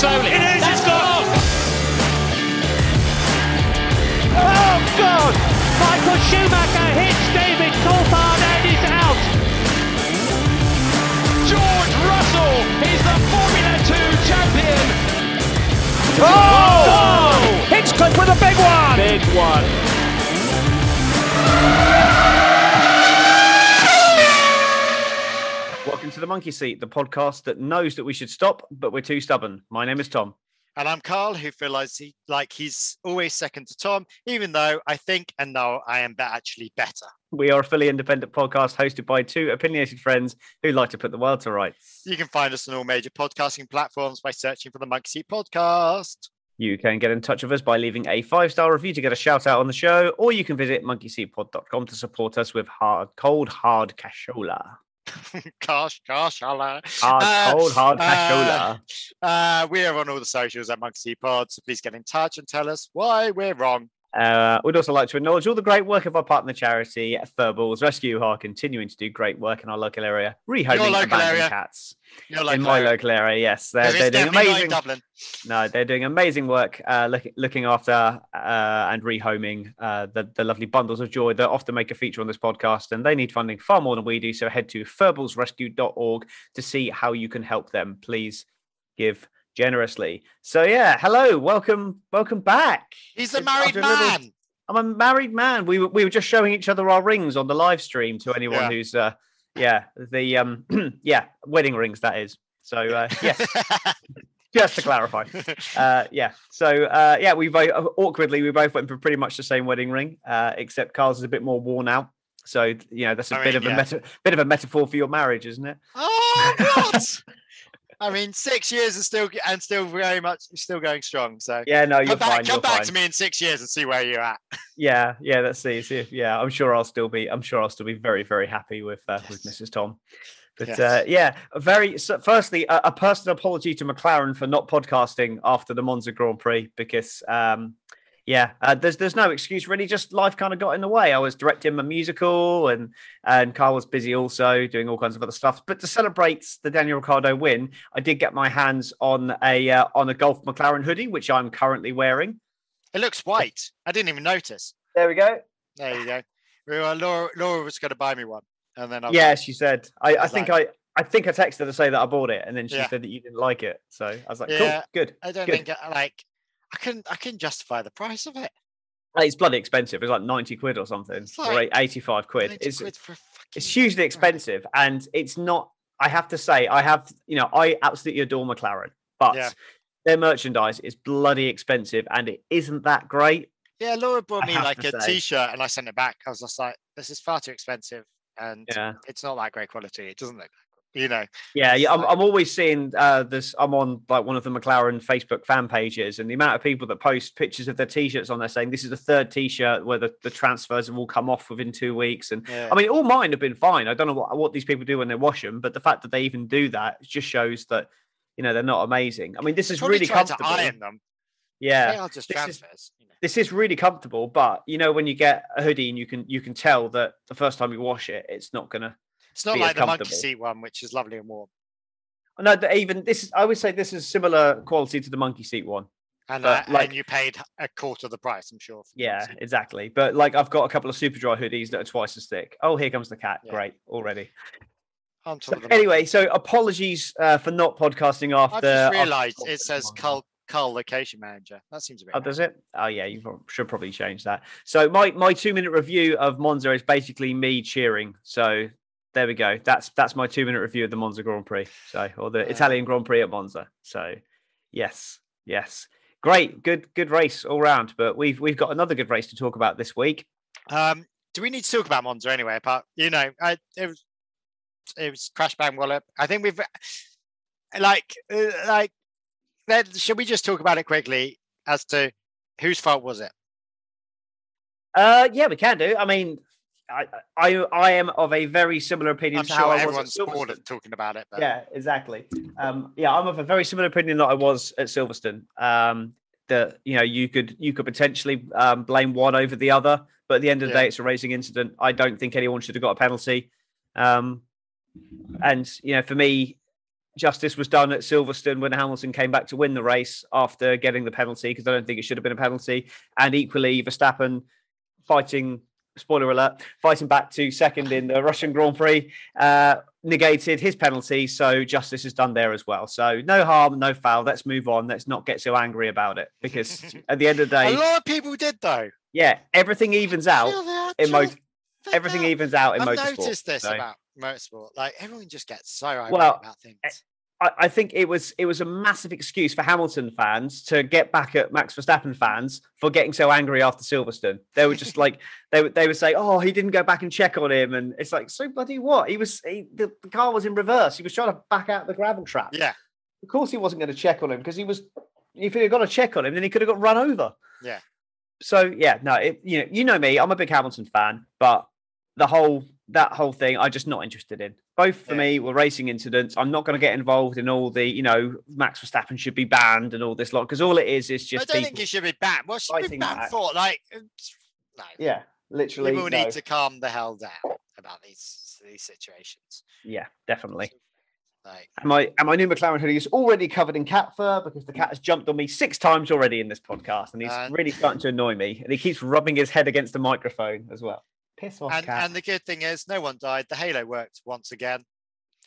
Soli. It is. It's gone. Oh, God! Michael Schumacher hits David Coulthard and he's out. George Russell is the Formula 2 champion. Oh! oh! Hitchcock with a big one. Big one. To the Monkey Seat, the podcast that knows that we should stop, but we're too stubborn. My name is Tom. And I'm Karl, who feels like, he, like he's always second to Tom, even though I think and know I am actually better. We are a fully independent podcast hosted by two opinionated friends who like to put the world to rights. You can find us on all major podcasting platforms by searching for the Monkey Seat Podcast. You can get in touch with us by leaving a five star review to get a shout out on the show, or you can visit monkeyseatpod.com to support us with hard, cold, hard cashola. Gosh, gosh, hello. Hard, Uh, cold, hard uh. Uh, we are on all the socials at Monkey Pod, so please get in touch and tell us why we're wrong. Uh, we'd also like to acknowledge all the great work of our partner charity, Furballs Rescue, who are continuing to do great work in our local area, rehoming local abandoned area. cats. You're like in my local area, yes, they're, they're doing definitely not in amazing. Dublin. No, they're doing amazing work uh, look, looking after uh, and rehoming uh, the, the lovely bundles of joy that often make a feature on this podcast. And they need funding far more than we do. So head to furballsrescue.org to see how you can help them. Please give generously. So, yeah, hello, welcome, welcome back. He's a It's married a little- man. I'm a married man. We were, we were just showing each other our rings on the live stream to anyone Yeah. who's, uh, yeah, the, um, yeah, wedding rings, that is. So, uh, yes, just to clarify. Uh, yeah. So uh, yeah, we both awkwardly we both went for pretty much the same wedding ring, uh, except Karl's is a bit more worn out. So you know that's a I bit mean, of a yeah. meta- bit of a metaphor for your marriage, isn't it? oh, what? I mean, six years is still and still very much still going strong. So Yeah. No, you're come back, come back fine. to me in six years and see where you're at. Yeah. Yeah. Let's see. see yeah, I'm sure I'll still be. I'm sure I'll still be very very happy with uh, with Mrs. Tom. But Yes. uh, yeah, very so firstly a, a personal apology to McLaren for not podcasting after the Monza Grand Prix because um, yeah, uh, there's there's no excuse really. Just life kind of got in the way. I was directing a musical, and and Karl was busy also doing all kinds of other stuff. But to celebrate the Daniel Ricciardo win, I did get my hands on a uh, on a Gulf McLaren hoodie, which I'm currently wearing. It looks white. I didn't even notice. There we go. There you go. We were, Laura, Laura was going to buy me one, and then I was Yeah, she said. I, I think like- I I think I texted her to say that I bought it, and then she Yeah. said that you didn't like it. So I was like, Yeah, cool, good. I don't good. think I, like I can I can justify the price of it. It's bloody expensive. It's like ninety quid or something, It's or like eighty-five quid. It's quid it's hugely expensive, and it's not. I have to say, I have you know, I absolutely adore McLaren, but Yeah. their merchandise is bloody expensive, and it isn't that great. Yeah, Laura bought I me like a shirt and I sent it back. I was just like, this is far too expensive and Yeah, it's not that great quality. It doesn't look. You know. yeah, yeah. I'm, I'm always seeing uh, this. I'm on like one of the McLaren Facebook fan pages, and the amount of people that post pictures of their t-shirts on there saying this is the third t-shirt where the, the transfers have all come off within two weeks, and Yeah. I mean, all mine have been fine. I don't know what, what these people do when they wash them, but the fact that they even do that just shows that you know they're not amazing. I mean, this is really tried to comfortable. iron them. Yeah, They are just this is- transfers. you know. this is really comfortable. But you know, when you get a hoodie and you can you can tell that the first time you wash it, it's not gonna. It's not like the monkey seat one, which is lovely and warm. No, that even this. I would say this is similar quality to the monkey seat one. And, uh, like- and you paid a quarter of the price, I'm sure. Yeah, exactly. But like, I've got a couple of super dry hoodies that are twice as thick. Oh, here comes the cat. Yeah. Great already. So of the monkey anyway, so apologies uh, for not podcasting after. I've just realised it says. Karl, Karl Location Manager. That seems a bit. Oh, does it? Oh, yeah. You should probably change that. So my my two minute review of Monza is basically me cheering. So there we go. That's that's my two minute review of the Monza Grand Prix. So or the Uh, Italian Grand Prix at Monza. So yes, yes, great, good good race all round. But we've we've got another good race to talk about this week. Um, do we need to talk about Monza anyway? Apart, you know, I, it was it was crash bang wallop. I think we've like uh, like. Then should we just talk about it quickly as to whose fault was it? Uh, yeah, we can do. I mean, I I I am of a very similar opinion I'm to sure how I was everyone's at bored Silverstone. talking about it. But Yeah, exactly. Um, yeah, I'm of a very similar opinion that I was at Silverstone. Um, that you know you could you could potentially um, blame one over the other, but at the end of the Yeah. day, it's a racing incident. I don't think anyone should have got a penalty. Um, and you know, for me, justice was done at Silverstone when Hamilton came back to win the race after getting the penalty because I don't think it should have been a penalty. And equally, Verstappen fighting spoiler alert, fighting back to second in the Russian Grand Prix, uh, negated his penalty. So justice is done there as well. So no harm, no foul. Let's move on. Let's not get so angry about it because at the end of the day, a lot of people did though. Yeah, everything evens out in most. Everything evens out in I've motorsport. noticed this so. about motorsport. Like everyone just gets so Well, about things. I, I think it was it was a massive excuse for Hamilton fans to get back at Max Verstappen fans for getting so angry after Silverstone. They were just like they would they would say, "Oh, he didn't go back and check on him," and it's like, so bloody what? He was he, the, the car was in reverse. He was trying to back out the gravel trap. Yeah, Of course, he wasn't going to check on him because he was. If he had got a check on him, then he could have got run over. Yeah. So yeah, no, it, you know, you know me. I'm a big Hamilton fan, but the whole that whole thing, I'm just not interested in. Both for Yeah. me were racing incidents. I'm not going to get involved in all the, you know, Max Verstappen should be banned and all this lot because all it is is just. I don't think he should be banned. What should be banned for? Like, no. yeah, literally. People no. need to calm the hell down about these these situations. Yeah, definitely. Like, And my and my new McLaren hoodie is already covered in cat fur because the cat has jumped on me six times already in this podcast, and he's Uh, really starting to annoy me. And he keeps rubbing his head against the microphone as well. Piss off, and cat. and the good thing is, no one died. The halo worked once again.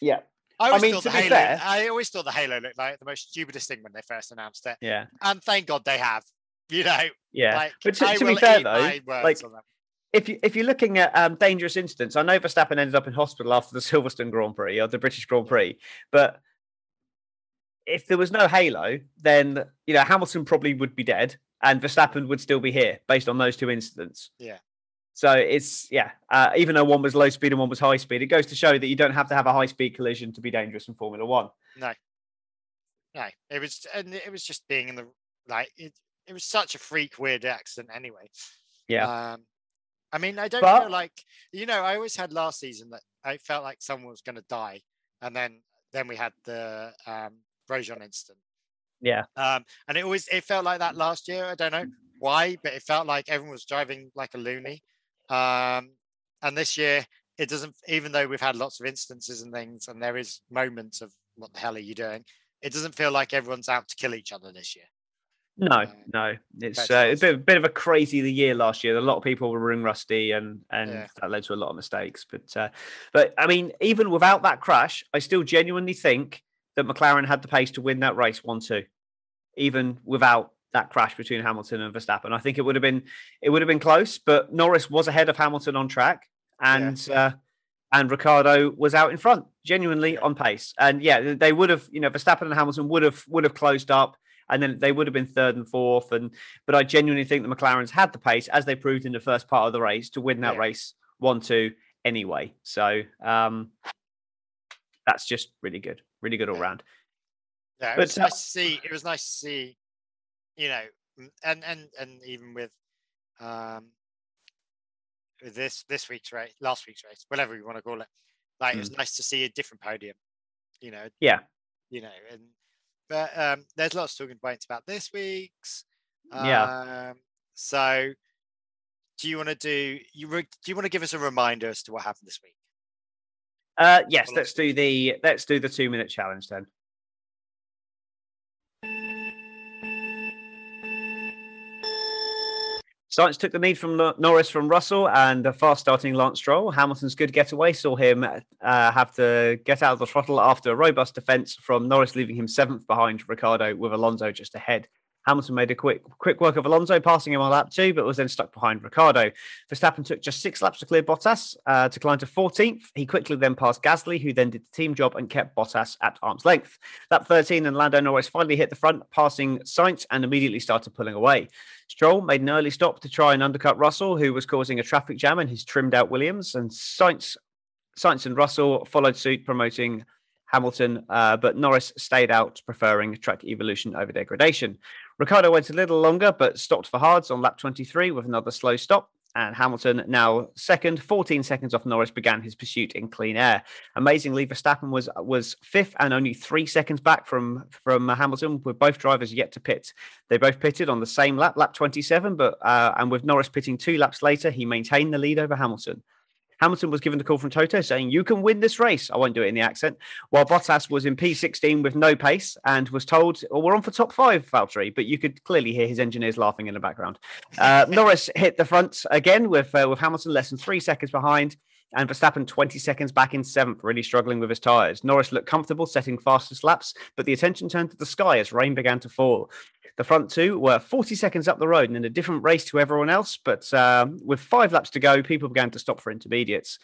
yeah, I always mean, thought to the be halo. fair- I always thought the halo looked like the most stupidest thing when they first announced it, yeah, and thank God they have. You know, yeah. like but to, to be fair though, like if you if you're looking at um, dangerous incidents, I know Verstappen ended up in hospital after the Silverstone Grand Prix or the British Grand Prix, but if there was no halo, then you know Hamilton probably would be dead, and Verstappen would still be here based on those two incidents. Yeah. So it's yeah, uh, even though one was low speed and one was high speed, it goes to show that you don't have to have a high speed collision to be dangerous in Formula One. No, no, it was and it was just being in the like it. It was such a freak, weird accident anyway. Yeah. Um, I mean, I don't But- feel like you know. I always had last season that I felt like someone was going to die, and then then we had the um, Grosjean incident. Yeah, Um, and it always it felt like that last year. I don't know why, but it felt like everyone was driving like a loony. Um, and this year it doesn't. Even though we've had lots of instances and things, and there is moments of what the hell are you doing? It doesn't feel like everyone's out to kill each other this year. no, Uh, no, it's uh, a bit, bit of a crazy the year last year. A lot of people were ring rusty, and and Yeah. that led to a lot of mistakes. But uh, but I mean, even without that crash, I still genuinely think that McLaren had the pace to win that race one two, even without that crash between Hamilton and Verstappen. I think it would have been it would have been close, but Norris was ahead of Hamilton on track, and uh, and Ricciardo was out in front, genuinely on pace. And yeah, they would have, you know, Verstappen and Hamilton would have would have closed up, and then they would have been third and fourth. And but I genuinely think the McLarens had the pace, as they proved in the first part of the race, to win that Yeah. race one two anyway. So um, that's just really good, really good all round. Yeah, it But, was uh, nice to see. It was nice to see, you know, and and and even with um this this week's race, last week's race, whatever you want to call it, like it was nice to see a different podium. You know, Mm. Yeah, you know, and but um there's lots of talking points about this week's. Yeah. Um, so, do you want to do you re- do you want to give us a reminder as to what happened this week? uh, yes. Let's do the let's do the two minute challenge then. Sainz took the lead from Norris from Russell and a fast starting Lance Stroll. Hamilton's good getaway saw him uh, have to get out of the throttle after a robust defence from Norris, leaving him seventh behind Ricciardo with Alonso just ahead. Hamilton made a quick quick work of Alonso, passing him on lap two, but was then stuck behind Ricciardo. Verstappen took just six laps to clear Bottas uh, to climb to 14th. He quickly then passed Gasly, who then did the team job and kept Bottas at arm's length. Lap 13 and Lando Norris finally hit the front, passing Sainz and immediately started pulling away. Stroll made an early stop to try and undercut Russell, who was causing a traffic jam in his trimmed out Williams, and Sainz, Sainz and Russell followed suit, promoting Hamilton, uh, but Norris stayed out, preferring track evolution over degradation. Ricciardo went a little longer, but stopped for hards on lap 23 with another slow stop. And Hamilton, now second, 14 seconds off Norris, began his pursuit in clean air. Amazingly, Verstappen was was fifth and only three seconds back from from Hamilton, with both drivers yet to pit. They both pitted on the same lap, lap 27, but uh, and with Norris pitting two laps later, he maintained the lead over Hamilton. Hamilton was given the call from Toto saying, You can win this race. I won't do it in the accent. While Bottas was in P16 with no pace and was told, Well, we're on for top five, Valtteri. But you could clearly hear his engineers laughing in the background. Uh, Norris hit the front again with, uh, with Hamilton less than three seconds behind and Verstappen 20 seconds back in seventh, really struggling with his tyres. Norris looked comfortable, setting fastest laps, but the attention turned to the sky as rain began to fall. The front two were 40 seconds up the road and in a different race to everyone else, but um, with five laps to go, people began to stop for intermediates.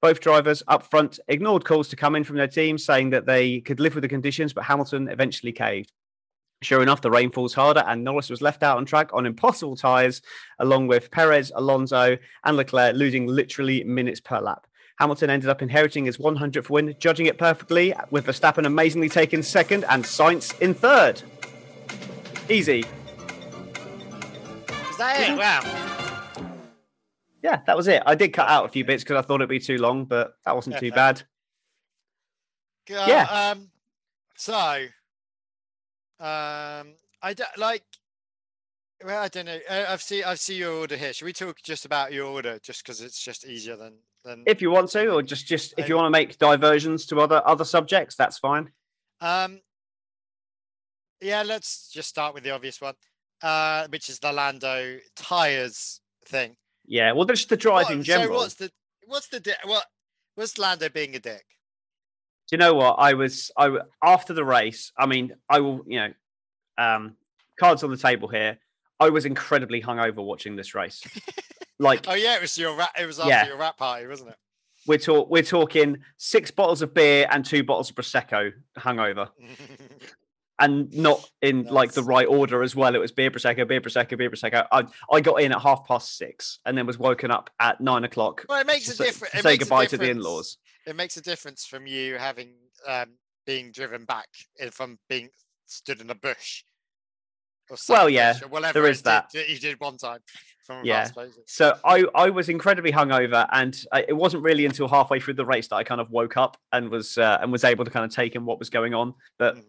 Both drivers up front ignored calls to come in from their teams, saying that they could live with the conditions, but Hamilton eventually caved. Sure enough, the rain falls harder, and Norris was left out on track on impossible tyres, along with Perez, Alonso, and Leclerc losing literally minutes per lap. Hamilton ended up inheriting his 100th win, judging it perfectly, with Verstappen amazingly taking second and Sainz in third. Easy. Is that it? Wow. Yeah, that was it. I did cut out a few bits because I thought it'd be too long, but that wasn't too bad. Uh, Yeah. Um, so, um, I don't like. Well, I don't know. I've seen I've seen your order here. Should we talk just about your order, just because it's just easier than than. If you want to, or just just if you want to make diversions to other other subjects, that's fine. Um, yeah, let's just start with the obvious one, uh, which is the Lando tires thing. Yeah, well, just the drive What- in general. So what's the what's the di- what was Lando being a dick? You know what? I was I after the race. I mean, I will. You know, um, cards on the table here. I was incredibly hungover watching this race. like Oh yeah, it was your rat. It was after Yeah. your rat party, wasn't it? we're talk we're talking six bottles of beer and two bottles of prosecco hungover, and not in like the right order as well. It was beer prosecco, beer prosecco, beer prosecco. I I got in at half past six and then was woken up at nine o'clock. well, it makes to a difference. say goodbye to the in-laws. It makes a difference from you having um, being driven back from being stood in a bush. Well, yeah, bush or whatever there did that. you did one time from Yeah. So I, I was incredibly hungover, and I, it wasn't really until halfway through the race that I kind of woke up and was uh, and was able to kind of take in what was going on. But Mhm.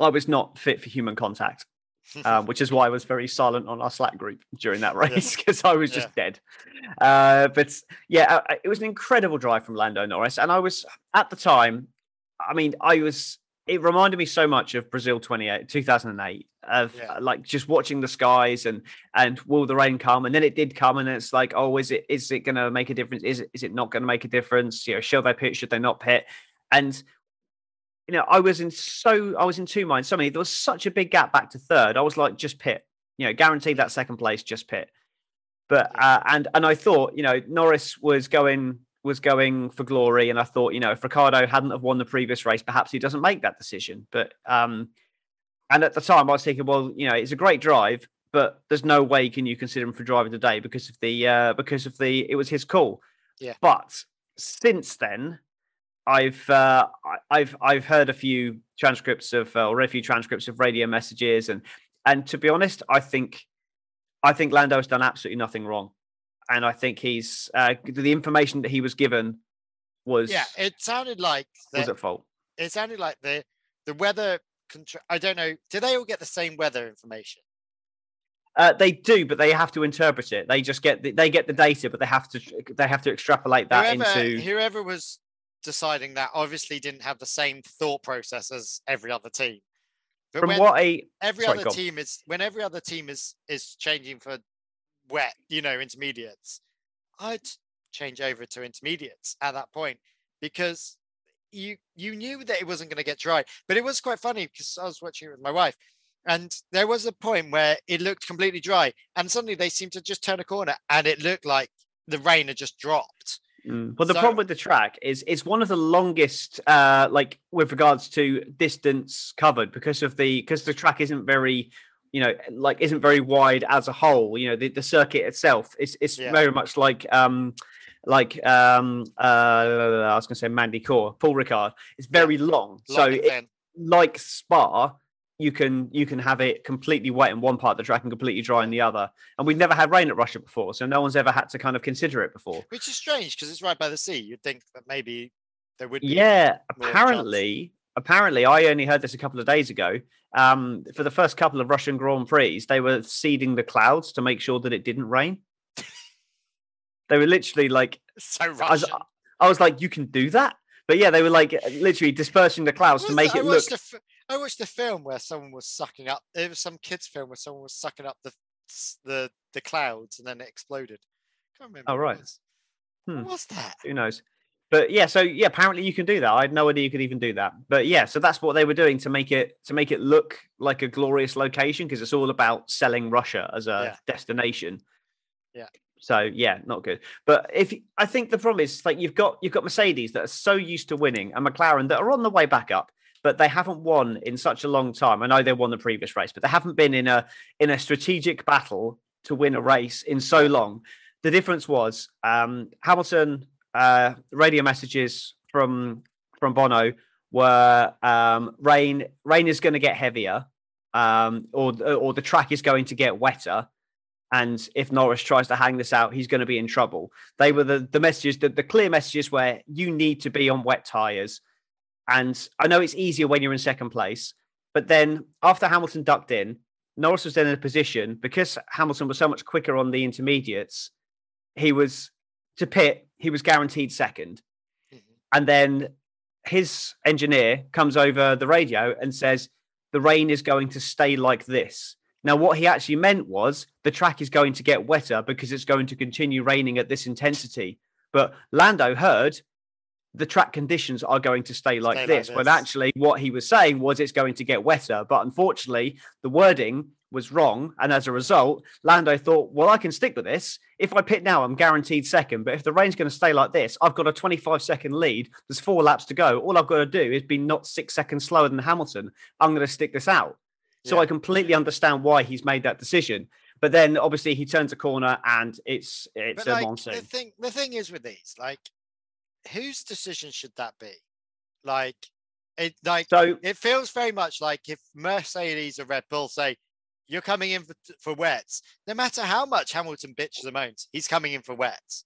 I was not fit for human contact, um, which is why I was very silent on our Slack group during that race because I was just dead. Uh, but yeah, it was an incredible drive from Lando Norris, and I was at the time. I mean, I was. It reminded me so much of Brazil 28, 2008 of Yeah. uh, like just watching the skies and and will the rain come and then it did come and it's like oh is it is it going to make a difference is it is it not going to make a difference you know should they pit should they not pit and you know I was in so I was in two minds. So many there was such a big gap back to third. I was like just pit you know guaranteed that second place just pit but uh, and and I thought you know Norris was going was going for glory. And I thought you know if Ricciardo hadn't have won the previous race perhaps he doesn't make that decision. But um and at the time, I was thinking, well, you know, it's a great drive, but there's no way can you consider him for driver today because of the uh, because of the it was his call. Yeah. But since then, I've uh, I've I've heard a few transcripts of uh, or read a few transcripts of radio messages, and and to be honest, I think I think Lando has done absolutely nothing wrong, and I think he's uh, the information that he was given was yeah, it sounded like was at fault. it sounded like the the weather. Control, I don't know. Do they all get the same weather information? Uh, they do, but they have to interpret it. They just get the, they get the data, but they have to they have to extrapolate that whoever, into. whoever was deciding that obviously didn't have the same thought process as every other team. But From when what I every sorry, other team is when every other team is is changing for wet, you know, intermediates, I'd change over to intermediates at that point because you you knew that it wasn't going to get dry. But it was quite funny because I was watching it with my wife, and there was a point where it looked completely dry, and suddenly they seemed to just turn a corner, and it looked like the rain had just dropped. Mm, But the So- problem with the track is it's one of the longest, uh, like with regards to distance covered, because of the because the track isn't very, you know, like isn't very wide as a whole. You know, the, the circuit itself is it's Yeah. very much like um like um uh I was gonna say Magny-Cours, Paul Ricard. It's very long, so it, like Spa, you can you can have it completely wet in one part of the track and completely dry in the other. And we've never had rain at Russia before, so no one's ever had to kind of consider it before. which is strange because it's right by the sea. You'd think that maybe there would be. Yeah, apparently, apparently, I only heard this a couple of days ago. Um, for the first couple of Russian Grand Prix, they were seeding the clouds to make sure that it didn't rain. They were literally like, So I was, Russian. I was like, you can do that. But yeah, they were like literally dispersing the clouds to make that? it I look. watched, a fi- I watched a film where someone was sucking up. It was some kids' film where someone was sucking up the the the clouds and then it exploded. Can't remember. Oh, right. was. Hmm. What was that? Who knows? But yeah, so yeah, apparently you can do that. I had no idea you could even do that. But yeah, so that's what they were doing to make it to make it look like a glorious location because it's all about selling Russia as a Yeah. destination. Yeah. So yeah, not good. But if I think the problem is like you've got you've got Mercedes that are so used to winning and McLaren that are on the way back up, but they haven't won in such a long time. I know they won the previous race, but they haven't been in a in a strategic battle to win a race in so long. The difference was um, Hamilton uh, radio messages from from Bono were um, rain rain is going to get heavier, um, or or the track is going to get wetter, and if Norris tries to hang this out, he's going to be in trouble. They were the the messages, the, the clear messages where you need to be on wet tires, and I know it's easier when you're in second place, but then after Hamilton ducked in, Norris was then in a position because Hamilton was so much quicker on the intermediates. He was to pit, he was guaranteed second. Mhm. And then his engineer comes over the radio and says, The rain is going to stay like this. Now, what he actually meant was the track is going to get wetter because it's going to continue raining at this intensity. But Lando heard the track conditions are going to stay like, Stay like this, When this. actually, what he was saying was it's going to get wetter. But unfortunately, the wording was wrong. And as a result, Lando thought, well, I can stick with this. If I pit now, I'm guaranteed second. But if the rain's going to stay like this, I've got a 25 second lead. There's four laps to go. All I've got to do is be not six seconds slower than Hamilton. I'm going to stick this out. So Yeah. I completely understand why he's made that decision. But then obviously he turns a corner and it's it's But a like, monsoon. the thing, the thing is with these, like, whose decision should that be? Like, it like So it feels very much like if Mercedes or Red Bull say you're coming in for, for wets, no matter how much Hamilton bitches and moans, he's coming in for wets.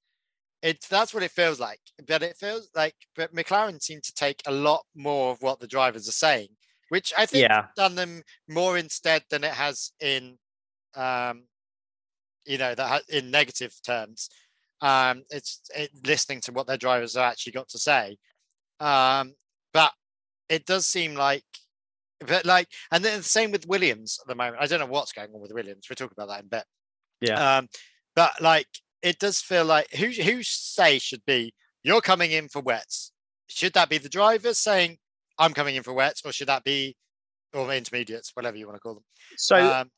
It's that's what it feels like. But it feels like but McLaren seem to take a lot more of what the drivers are saying, which I think yeah, done them more instead than it has in um you know that in negative terms um it's it, listening to what their drivers have actually got to say. Um but it does seem like but like and then the same with williams at the moment. I don't know what's going on with williams. We'll talk about that in a bit. Yeah. um but like it does feel like who who say should be you're coming in for wets. Should that be the drivers saying i'm coming in for wets or should that be or intermediates whatever you want to call them? So um,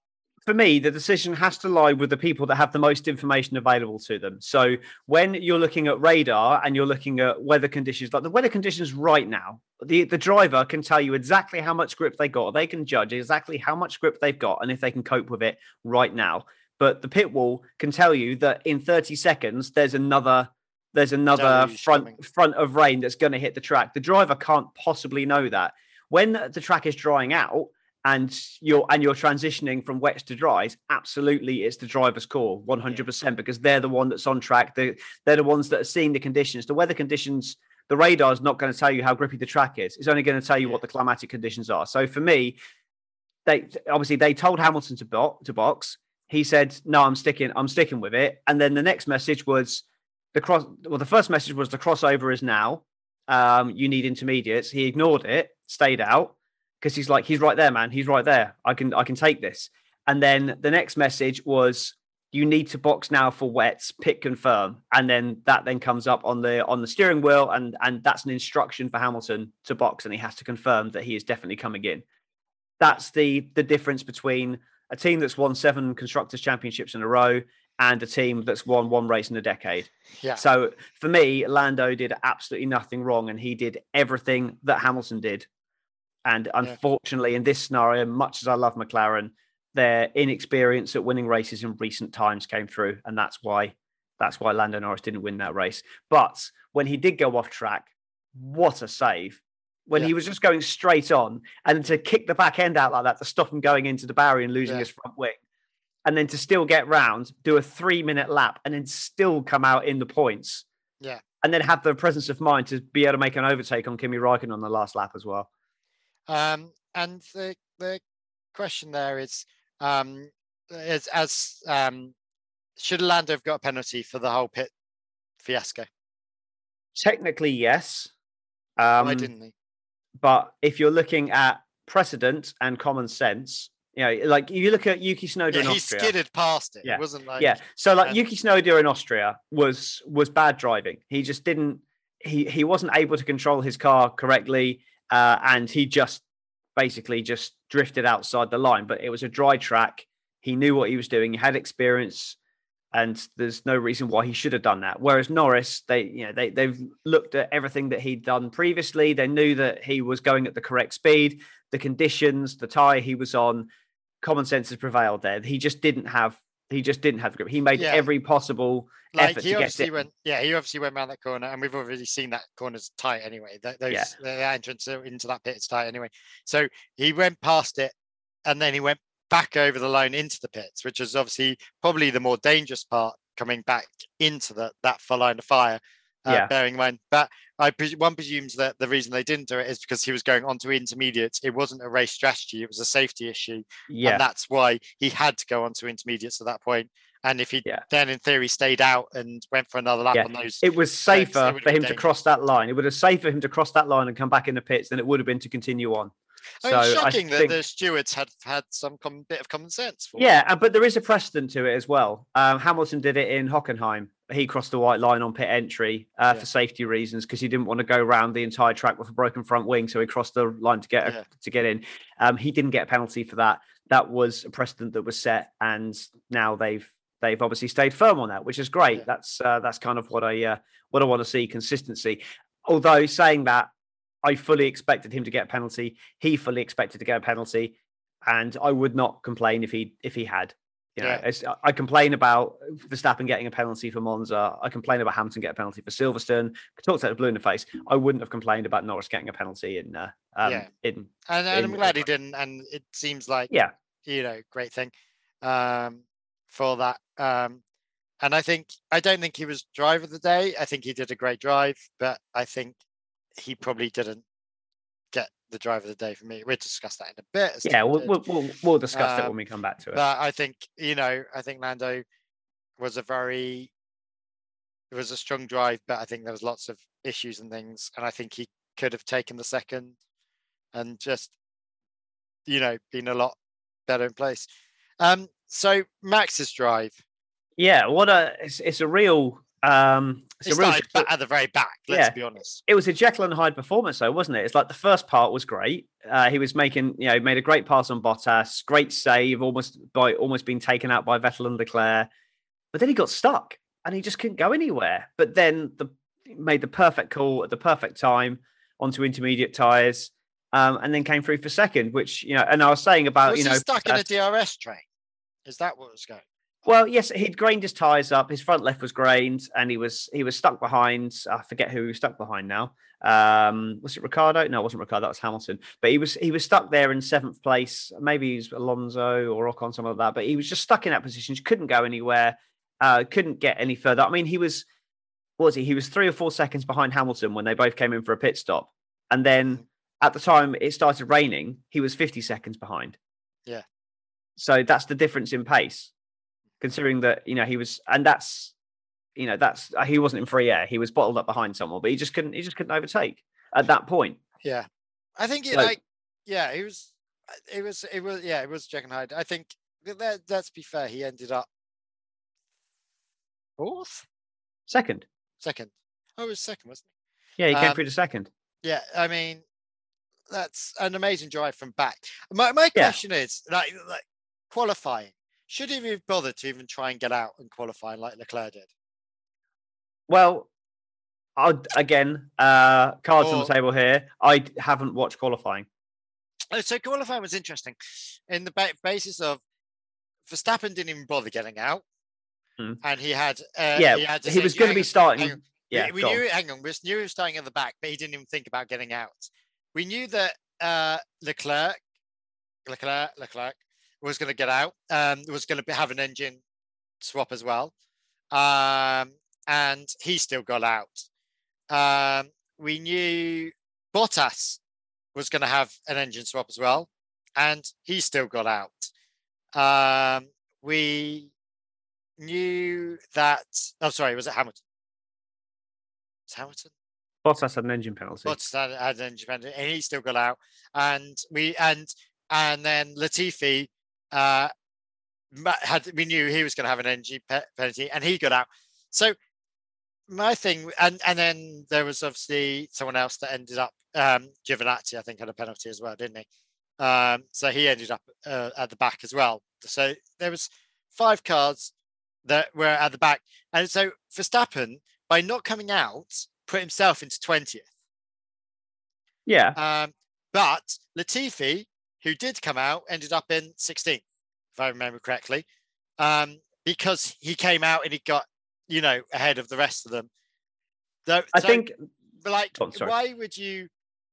for me, the decision has to lie with the people that have the most information available to them. So when you're looking at radar and you're looking at weather conditions, like the weather conditions right now, the, the driver can tell you exactly how much grip they got. They can judge exactly how much grip they've got and if they can cope with it right now. But the pit wall can tell you that in 30 seconds, there's another there's another Deluge front coming. front of rain that's going to hit the track. The driver can't possibly know that. When the track is drying out, and you're and you're transitioning from wets to dries, absolutely it's the driver's call, 100%, because they're the one that's on track. They, they're the ones that are seeing the conditions. The weather conditions, the radar is not going to tell you how grippy the track is. It's only going to tell you Yeah. what the climatic conditions are. So for me, they obviously they told Hamilton to bo- to box. He said, "No, I'm sticking. I'm sticking with it." And then the next message was the cross. Well, the first message was the crossover is now. Um, you need intermediates. He ignored it, stayed out because he's like, he's right there, man. He's right there. I can I can take this. And then the next message was you need to box now for wets, pick confirm. And then that then comes up on the on the steering wheel, and and that's an instruction for Hamilton to box, and he has to confirm that he is definitely coming in. That's the the difference between a team that's won seven constructors championships in a row and a team that's won one race in a decade. Yeah. So for me, Lando did absolutely nothing wrong, and he did everything that Hamilton did. And unfortunately, in this scenario, much as I love McLaren, their inexperience at winning races in recent times came through, and that's why that's why Lando Norris didn't win that race. But when he did go off track, what a save! When he was just going straight on, and to kick the back end out like that to stop him going into the barrier and losing Yeah. his front wing, and then to still get round, do a three-minute lap, and then still come out in the points. Yeah. and then have the presence of mind to be able to make an overtake on Kimi Raikkonen on the last lap as well. Um, and the the question there is, um, is as um, should Lando have got a penalty for the whole pit fiasco? Technically, yes. Um, Why didn't he? but if you're looking at precedent and common sense, you know, like you look at Yuki Tsunoda Yeah, in he skidded past it. Yeah, It wasn't like yeah, so like Yuki Tsunoda in Austria was was bad driving. He just didn't. He he wasn't able to control his car correctly, uh, and he just basically just drifted outside the line. But it was a dry track. He knew what he was doing. He had experience, and there's no reason why he should have done that. Whereas Norris, they you know they they've looked at everything that he'd done previously. They knew that he was going at the correct speed, the conditions, the tire he was on. Common sense has prevailed there. He just didn't have. He just didn't have the grip. He made Yeah. every possible like effort he to get obviously it. went yeah he obviously went around that corner and we've already seen that corner's tight anyway that those Yeah. the entrance into that pit is tight anyway so he went past it and then he went back over the line into the pits which is obviously probably the more dangerous part coming back into the that full line of fire uh, Yeah. bearing in mind but I pres- one presumes that the reason they didn't do it is because he was going onto intermediates. It wasn't a race strategy; it was a safety issue, Yeah, and that's why he had to go onto intermediates at that point. And if he Yeah. then, in theory, stayed out and went for another lap Yeah, on those, it was Legs, it safer for him been to cross that line. It would have safer for him to cross that line and come back in the pits than it would have been to continue on. I mean, shocking that think- the stewards had had some com- bit of common sense. For. Yeah, uh, but there is a precedent to it as well. Um, Hamilton did it in Hockenheim. He crossed the white line on pit entry uh, Yeah. for safety reasons because he didn't want to go around the entire track with a broken front wing, so he crossed the line to get Yeah. to get in. Um, he didn't get a penalty for that. That was a precedent that was set, and now they've they've obviously stayed firm on that, which is great. Yeah. That's uh, that's kind of what I uh, what I want to see consistency. Although saying that, I fully expected him to get a penalty. He fully expected to get a penalty, and I would not complain if he if he had. You know, Yeah. it's, I- complain about Verstappen getting a penalty for Monza. I complain about Hamilton getting a penalty for Silverstone. Talked out the blue in the face. I wouldn't have complained about Norris getting a penalty in uh, um, Yeah. in and, and I'm in- glad he didn't. And it seems like yeah you know, great thing um, for that. Um, and I think I don't think he was driver of the day. I think he did a great drive, but I think he probably didn't get the driver of the day for me. We'll discuss that in a bit. yeah. We'll, we'll we'll we'll discuss it Um, when we come back to it. But I think you know, I think Lando was a very it was a strong drive, but I think there was lots of issues and things, and I think he could have taken the second and just you know been a lot better in place. Um, so Max's drive, yeah, what a it's, it's a real um it's he a real started ba- at the very back. Let's Yeah. be honest. it was a Jekyll and Hyde performance, though, wasn't it? It's like the first part was great. Uh, he was making, you know, made a great pass on Bottas, great save, almost by almost being taken out by Vettel and Leclerc. But then he got stuck and he just couldn't go anywhere. But then the made the perfect call at the perfect time onto intermediate tires, um, and then came through for second. Which you know, and I was saying about was you know, stuck in uh, a DRS train? Is that what was going? Well, yes, he'd grained his tires up. His front left was grained, and he was he was stuck behind. I forget who he was stuck behind now. Um, was it Ricciardo? No, it wasn't Ricciardo. That was Hamilton. But he was he was stuck there in seventh place. Maybe he's Alonso or Ocon, something like that. But he was just stuck in that position. He couldn't go anywhere. Uh, couldn't get any further. I mean, he was what was he? He was three or four seconds behind Hamilton when they both came in for a pit stop, and then at the time it started raining, he was fifty seconds behind. Yeah. So that's the difference in pace considering that you know he was and that's you know that's uh, he wasn't in free air he was bottled up behind someone but he just couldn't he just couldn't overtake at that point Yeah, I think it So- like yeah, he was. uh, It was. It was. Yeah, it was Jack and Hyde. I think. Let, let's be fair. He ended up fourth, second second. Oh, it was second, wasn't he? yeah he came Um, through to second? Yeah. I mean, that's an amazing drive from back. My my Yeah. question is like like qualifying. Should he have bothered to even try and get out and qualify like Leclerc did? well i again uh cards on the table here I haven't watched qualifying Oh, So qualifying was interesting, in the ba- basis of Verstappen didn't even bother getting out, Hmm. and he had uh, yeah he, had he was going to be starting on, yeah we, we go on. knew, hang on, we knew he was starting at the back, but he didn't even think about getting out. We knew that uh, Leclerc, Leclerc, Leclerc was going to get out. Um, was going to have an engine swap as well, um, and he still got out. Um, we knew Bottas was going to have an engine swap as well, and he still got out. Um, we knew that. Oh, sorry, was it Hamilton? Was Hamilton. Bottas had an engine penalty. Bottas had, had an engine penalty, and he still got out. And we and and then Latifi uh, had we knew he was going to have an pe- penalty, and he got out. So my thing, and and then there was obviously someone else that ended up. Um, Giovinazzi, I think, had a penalty as well, didn't he? Um, so he ended up uh, at the back as well. So there was five cards that were at the back, and so Verstappen, by not coming out, put himself into twentieth. Yeah. Um, but Latifi, who did come out, ended up in 16th, if I remember correctly, um, because he came out and he got, you know, ahead of the rest of them. So, I so, think like, Oh, why would you?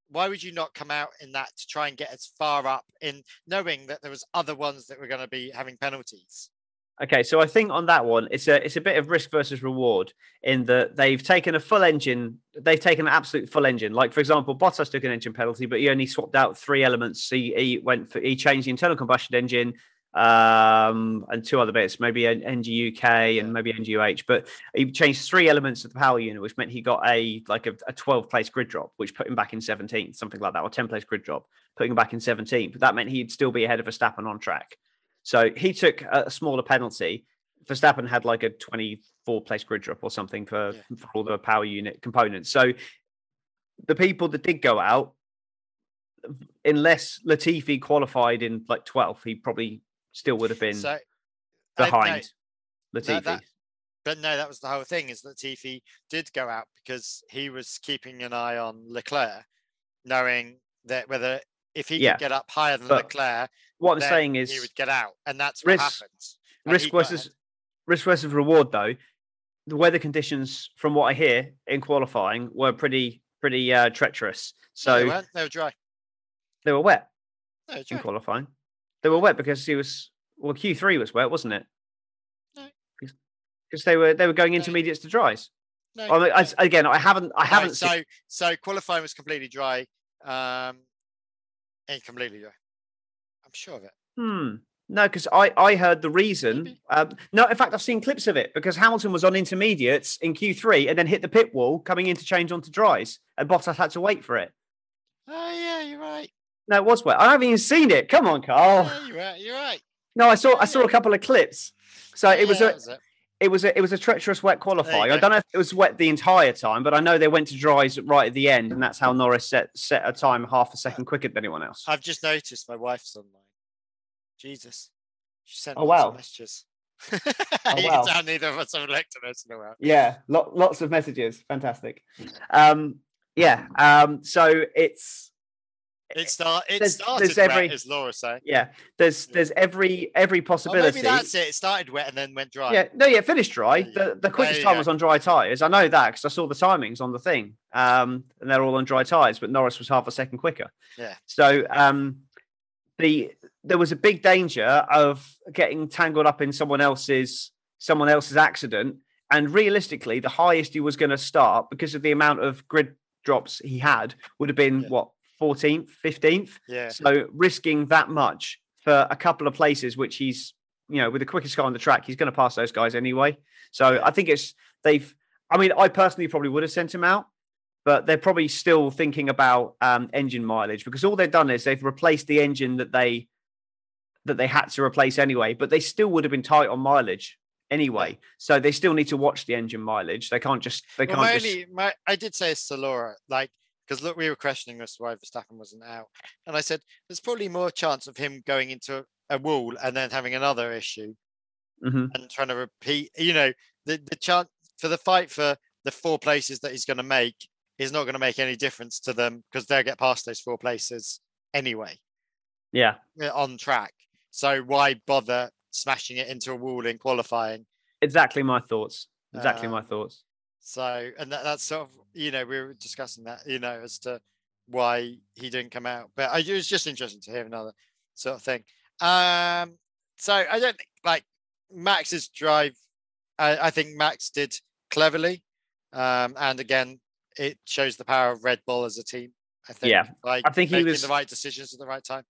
Why would you not come out in that to try and get as far up in knowing that there was other ones that were going to be having penalties? Okay, so I think on that one, it's a it's a bit of risk versus reward in that they've taken a full engine, they've taken an absolute full engine. Like for example, Bottas took an engine penalty, but he only swapped out three elements. He, he went for he changed the internal combustion engine um and two other bits, maybe an MGU-K and maybe MGU-H, but he changed three elements of the power unit, which meant he got a like a, a 12 place grid drop, which put him back in 17th, something like that, or 10 place grid drop, putting him back in 17th. But that meant he'd still be ahead of Verstappen on track. So he took a smaller penalty. For Verstappen had like a 24 place grid drop or something for, Yeah. for all the power unit components. So the people that did go out, unless Latifi qualified in like 12th, he probably still would have been So no, behind no, Latifi. that- but no, that was the whole thing is that Latifi did go out because he was keeping an eye on Leclerc, knowing that whether if he Yeah, could get up higher than but Leclerc, what I'm saying he would get out, and that's what risk- happened. And risk versus risk versus reward though. The weather conditions, from what I hear in qualifying, were pretty pretty uh, treacherous. No, So they weren't. They were dry. they were wet No, they were in qualifying. They were wet because he was well Q3 was wet, wasn't it? No. Because they were they were going No. intermediates to dries. No, I mean, I, again, I haven't I haven't seen- so so qualifying was completely dry. Um, and completely dry. I'm sure of it. Hmm. No, because I, I heard the reason. Um, no, in fact, I've seen clips of it because Hamilton was on intermediates in Q3 and then hit the pit wall coming in to change onto dries, and Bottas had to wait for it. Oh yeah, you're right. No, it was wet. I haven't even seen it. Come on, Karl. Yeah, you're right. You're right. No, I saw I saw a couple of clips. So it was a was it. It was a it was a treacherous wet qualifying. I don't know if it was wet the entire time, but I know they went to dries right at the end, and that's how Norris set set a time half a second quicker than anyone else. I've just noticed my wife's online. Jesus. She sent Oh, wow. messages. Oh, you wow. can tell neither of us have looked at this in a while. Yeah, lo- lots of messages. Fantastic. Um, yeah. Um, so it's It, start, it There's- started there's wet, as Laura saying. yeah. There's there's every every Oh, possibility. maybe that's it. It started wet and then went dry. Yeah, no, yeah, finished dry. The the quickest time go. was on dry tires. I know that because I saw the timings on the thing. Um, and they're all on dry tires, but Norris was half a second quicker. Yeah. So um, the there was a big danger of getting tangled up in someone else's someone else's accident. And realistically, the highest he was going to start because of the amount of grid drops he had would have been Yeah. what 14th, 15th. Yeah. So risking that much for a couple of places, which he's, you know, with the quickest car on the track, he's going to pass those guys anyway. So I think it's they've. I mean, I personally probably would have sent him out, but they're probably still thinking about um, engine mileage because all they've done is they've replaced the engine that they that they had to replace anyway. But they still would have been tight on mileage anyway. So they still need to watch the engine mileage. They can't just they Well, can't my just. only, my, I did say Laura, like, because look, we were questioning to why Verstappen wasn't out. And I said, there's probably more chance of him going into a wall and then having another issue Mhm. and trying to repeat, you know, the, the chance for the fight for the four places that he's going to make is not going to make any difference to them because they'll get past those four places anyway Yeah, on track. So why bother smashing it into a wall in qualifying? exactly my thoughts. Exactly Uh, my thoughts. So, and that, that's sort of, you know, we were discussing that, you know, as to why he didn't come out. But I, it was just interesting to hear another sort of thing. Um, so I don't think, like Max's drive. I, I think Max did cleverly, um, and again, it shows the power of Red Bull as a team. I think. Yeah, like I think he making was- the right decisions at the right time.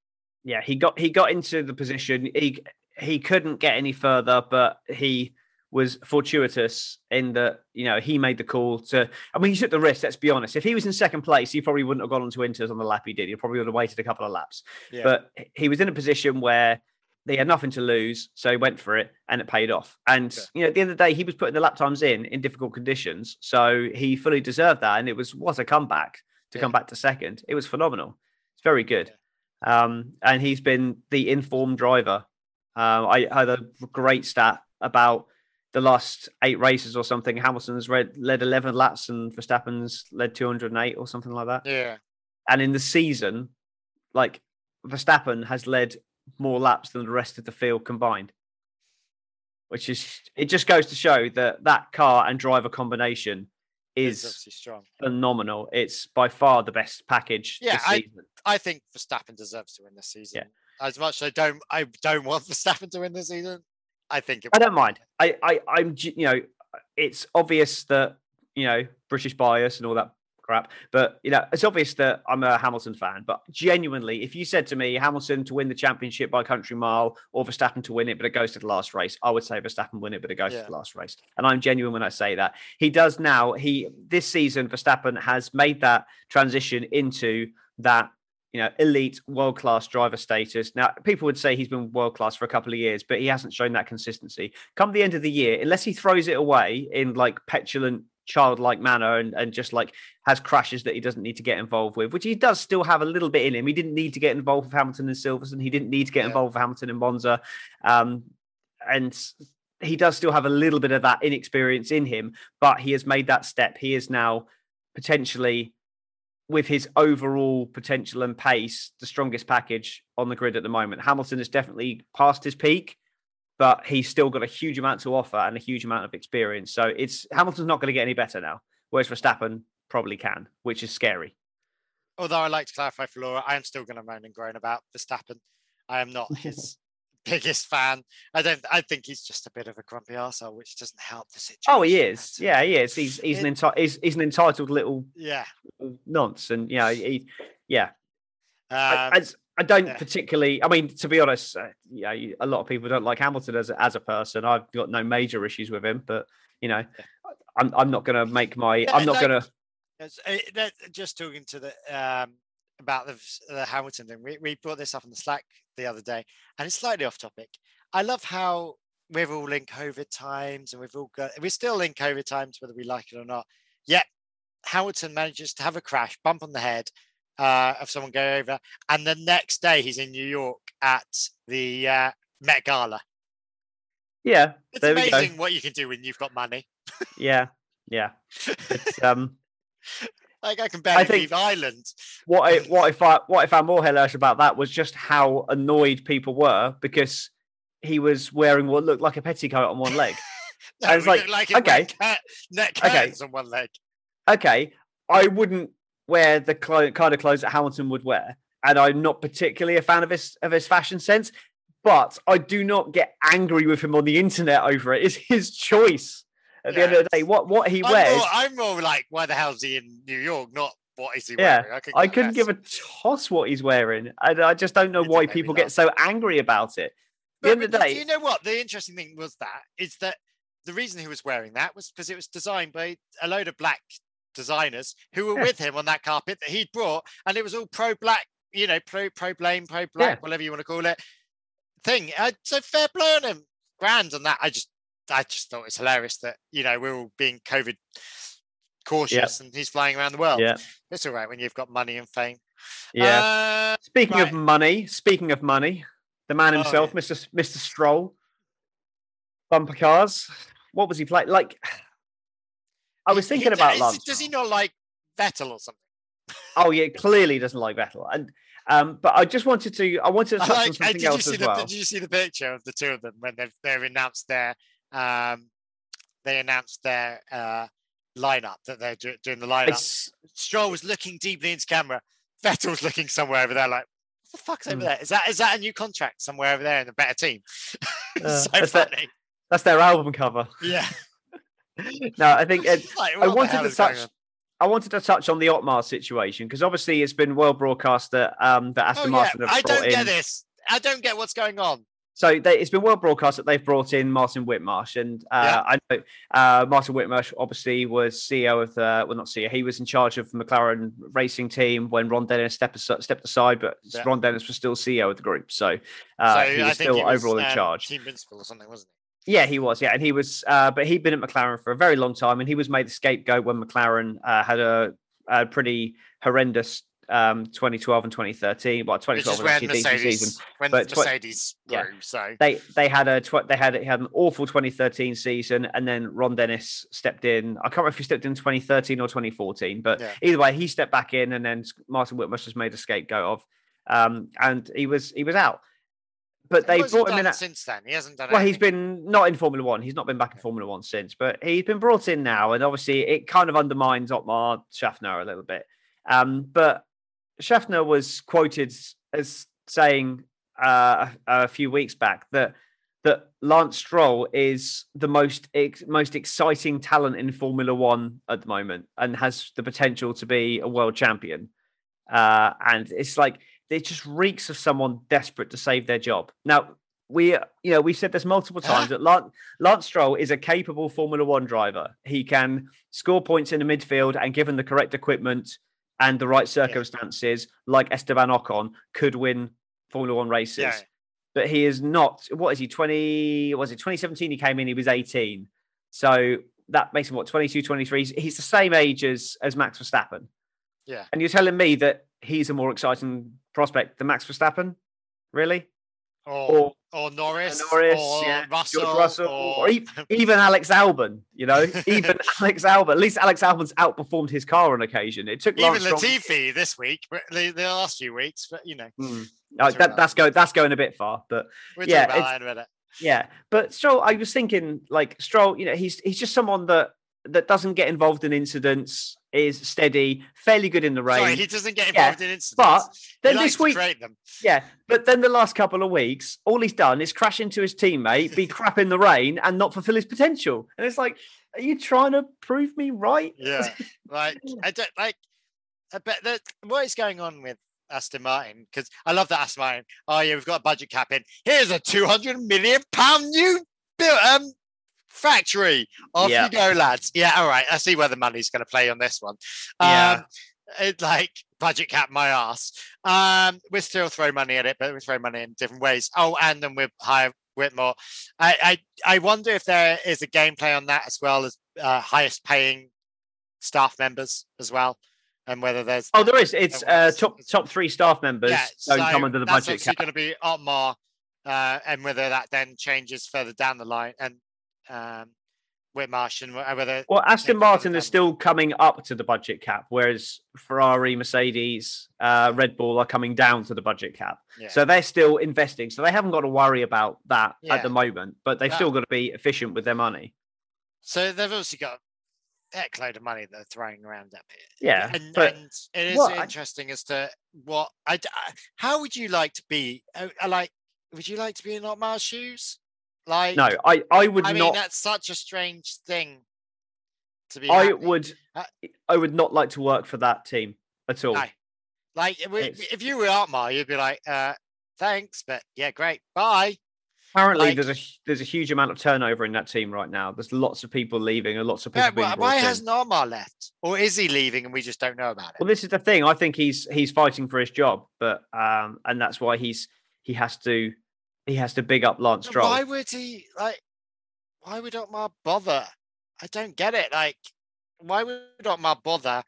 yeah, he got he got into the position. He he couldn't get any further, but he was fortuitous in that you know he made the call to. I mean, he took the risk. Let's be honest. If he was in second place, he probably wouldn't have gone on to Inters on the lap he did. He probably would have waited a couple of laps. Yeah. But he was in a position where they had nothing to lose, so he went for it, and it paid off. And Yeah. you know, at the end of the day, he was putting the lap times in in difficult conditions, so he fully deserved that. And it was what a comeback to Yeah. come back to second. It was phenomenal. It's very good. Um, and he's been the informed driver. Um, I had a great stat about the last eight races or something. Hamilton's read, led 11 laps and Verstappen's led 208 or something like that. yeah. And in the season, like Verstappen has led more laps than the rest of the field combined, which is it just goes to show that that car and driver combination is strong. phenomenal. It's by far the best package Yeah, this I- season. I think Verstappen deserves to win this season. Yeah. As much as I don't, I don't want Verstappen to win this season. I think it I don't mind. I, I, I'm, you know, it's obvious that you know British bias and all that crap, but you know, it's obvious that I'm a Hamilton fan. But genuinely, if you said to me Hamilton to win the championship by country mile or Verstappen to win it, but it goes to the last race, I would say Verstappen win it, but it goes Yeah. to the last race. And I'm genuine when I say that. He does now. He this season, Verstappen has made that transition into that you know, elite world class driver status. Now, people would say he's been world class for a couple of years, but he hasn't shown that consistency. Come the end of the year, unless he throws it away in like petulant, childlike manner and, and just like has crashes that he doesn't need to get involved with, which he does still have a little bit in him. He didn't need to get involved with Hamilton and Silverstone. He didn't need to get Yeah. involved with Hamilton and Monza. Um, and he does still have a little bit of that inexperience in him, but he has made that step. He is now potentially with his overall potential and pace, the strongest package on the grid at the moment. Hamilton is definitely past his peak, but he's still got a huge amount to offer and a huge amount of experience. So it's Hamilton's not going to get any better now, whereas Verstappen probably can, which is scary. Although I like to clarify for Laura, I am still going to moan and groan about Verstappen. I am not his biggest fan. I don't. I think he's just a bit of a grumpy arsehole, which doesn't help the situation. Oh, he is. Yeah, he is. He's he's an It- enti- he's, he's an entitled little Yeah. nonce, and you know, he, yeah. I, Um, I, I don't yeah. particularly. I mean, to be honest, uh, yeah, you- a lot of people don't like Hamilton as a, as a person. I've got no major issues with him, but you know, I'm I'm not going to make my. Yeah, I'm not like- going to. Just talking to the um, about the, the Hamilton thing, we, we brought this up on the Slack the other day, and it's slightly off topic. I love how we're all in COVID times, and we've all got we're still in COVID times, whether we like it or not. Yet Hamilton manages to have a crash, bump on the head uh, of someone going over, and the next day he's in New York at the uh, Met Gala. Yeah, It's there we go. amazing what you can do when you've got money. Yeah, yeah. It's, um, Like I can barely think- leave Ireland. what I what if I what I found more hilarious about that was just how annoyed people were because he was wearing what looked like a petticoat on one leg. No, I was like, like okay. cat- net Okay. on one leg. okay, I wouldn't wear the clo- kind of clothes that Hamilton would wear, and I'm not particularly a fan of his of his fashion sense. But I do not get angry with him on the internet over it. It's his choice. At the end of the day, what what he I'm wears, more, I'm more like, why the hell's he in New York? Not what is he Yeah, wearing? could I couldn't give a toss what he's wearing. And I just don't know It why did make me people laugh. get so angry about it. The end of the day, you know what? The interesting thing was that is that the reason he was wearing that was because it was designed by a load of black designers who were Yeah. with him on that carpet that he'd brought, and it was all pro black, you know, pro pro blame, pro black, whatever you want to call it. Thing. Uh, so fair play on him. Grand on that. I just I just thought it was hilarious that you know we're all being COVID cautious and he's flying around the world. yeah, It's all right when you've got money and fame. yeah. Uh, Speaking right. of money, speaking of money, the man Oh, himself, yeah. Mr. Mr. Stroll, bumper cars. What was he playing? Like, I was he- he thinking about is- Lance. Does he not like Vettel or something? Oh yeah, clearly doesn't like Vettel. And um, but I just wanted to, I wanted to touch like, uh, something did you else see as the well. Did you see the picture of the two of them when they've they've announced their um they announced their uh lineup that they're do- doing the lineup. It's Stroll was looking deeply into camera. Vettel was looking somewhere over there, like what the fuck's over Mm. there? Is that is that a new contract somewhere over there in a better team? Uh, so that's that- funny. that's their album cover. Yeah. No, I think it, Like, I wanted to touch. I wanted to touch on the Otmar situation because obviously it's been well broadcast that um, that Aston Oh, yeah. Martin have I don't get this. I don't get what's going on. So they, it's been well broadcast that they've brought in Martin Whitmarsh, and uh, I know uh, Martin Whitmarsh obviously was CEO of the well, not CEO, he was in charge of the McLaren racing team when Ron Dennis stepped aside, stepped aside but Yeah. Ron Dennis was still CEO of the group, so, uh, so he was still he was, overall in um, charge. Team principal or something, wasn't Yeah, he was. Yeah, and he was, uh, but he'd been at McLaren for a very long time, and he was made the scapegoat when McLaren uh, had a, a pretty horrendous um, 2012 and 2013. Well, he? Which 2012 is was when Mercedes, season. when but tw- Mercedes yeah. So They they had a tw- they had they had an awful 2013 season, and then Ron Dennis stepped in. I can't remember if he stepped in 2013 or 2014, but Yeah. either way, he stepped back in, and then Martin Whitmarsh was made a scapegoat of, um, and he was he was out. But they brought him in. At, since then. He hasn't done. well, He's been not in Formula One. He's not been back in Formula One since, but he's been brought in now, and obviously it kind of undermines Otmar Szafnauer a little bit. Um, but Szafnauer was quoted as saying uh, a, a few weeks back that that Lance Stroll is the most ex- most exciting talent in Formula One at the moment, and has the potential to be a world champion. Uh, and it's like it just reeks of someone desperate to save their job. Now, we, you know, we've said this multiple times that Lance, Lance Stroll is a capable Formula One driver. He can score points in the midfield, and given the correct equipment and the right circumstances, like Esteban Ocon, could win Formula One races. Yeah. But he is not. What is he? Twenty? Was it 2017? He came in. He was 18. So that makes him what 22, 23. He's, he's the same age as as Max Verstappen. Yeah. And you're telling me that he's a more exciting prospect than Max Verstappen? Really? Or Or or Norris, Norris, or yeah, Russell, George Russell, or, or even Alex Albon, you know, even Alex Albon. At least Alex Albon's outperformed his car on occasion. It took even Lance Latifi this week, but the, the last few weeks. But you know, Uh, that, that's going that's going a bit far, but we'll yeah, about it's- that in a minute. yeah. But Stroll, I was thinking like Stroll, you know, he's he's just someone that that doesn't get involved in incidents, is steady, fairly good in the rain. Sorry, he doesn't get Yeah, involved in incidents. but he then this week, yeah. But then the last couple of weeks, all he's done is crash into his teammate, be crap in the rain, and not fulfill his potential. And it's like, are you trying to prove me right? Yeah, like I don't like. I bet that what is going on with Aston Martin because I love that Aston Martin. Oh yeah, we've got a budget cap in. Here's a two hundred million pound new build, um factory. Off Yeah. you go, lads. Yeah, all right. I see where the money's going to play on this one. Yeah. Um, it's like budget cap my ass. Um, we still throw money at it, but we throw money in different ways. Oh, and then we hire Whitmarsh. I, I I wonder if there is a gameplay on that as well as uh, highest paying staff members as well, and whether there's Oh, there is. It's uh, top top three staff members don't come under the that's budget cap. going to be Otmar, uh, and whether that then changes further down the line, and um, Whitmarsh, and whether Well, Aston Martin is still coming up to the budget cap, whereas Ferrari, Mercedes, uh, Red Bull are coming down to the budget cap. yeah. So they're still investing. So they haven't got to worry about that Yeah. at the moment, but they've That- still got to be efficient with their money. So they've obviously got a heck load of money they're throwing around up here. Yeah. and, but and it is Well, I- interesting as to what I, how would you like to be uh, like would you like to be in Otmar's shoes like no, I, I would I mean not. that's such a strange thing to be I happening. would. Uh, I would not like to work for that team at all. No. like if, it's- if you were Otmar you'd be like uh thanks but yeah great bye Apparently, like- there's a there's a huge amount of turnover in that team right now. There's lots of people leaving and lots of people yeah, why, brought why in. hasn't left or is he leaving and we just don't know about it Well, this is the thing. I think he's he's fighting for his job, but um, and that's why he's he has to he has to big up Lance But Stroll. Why would he like? Why would Otmar bother? I don't get it. Like, why would Otmar bother?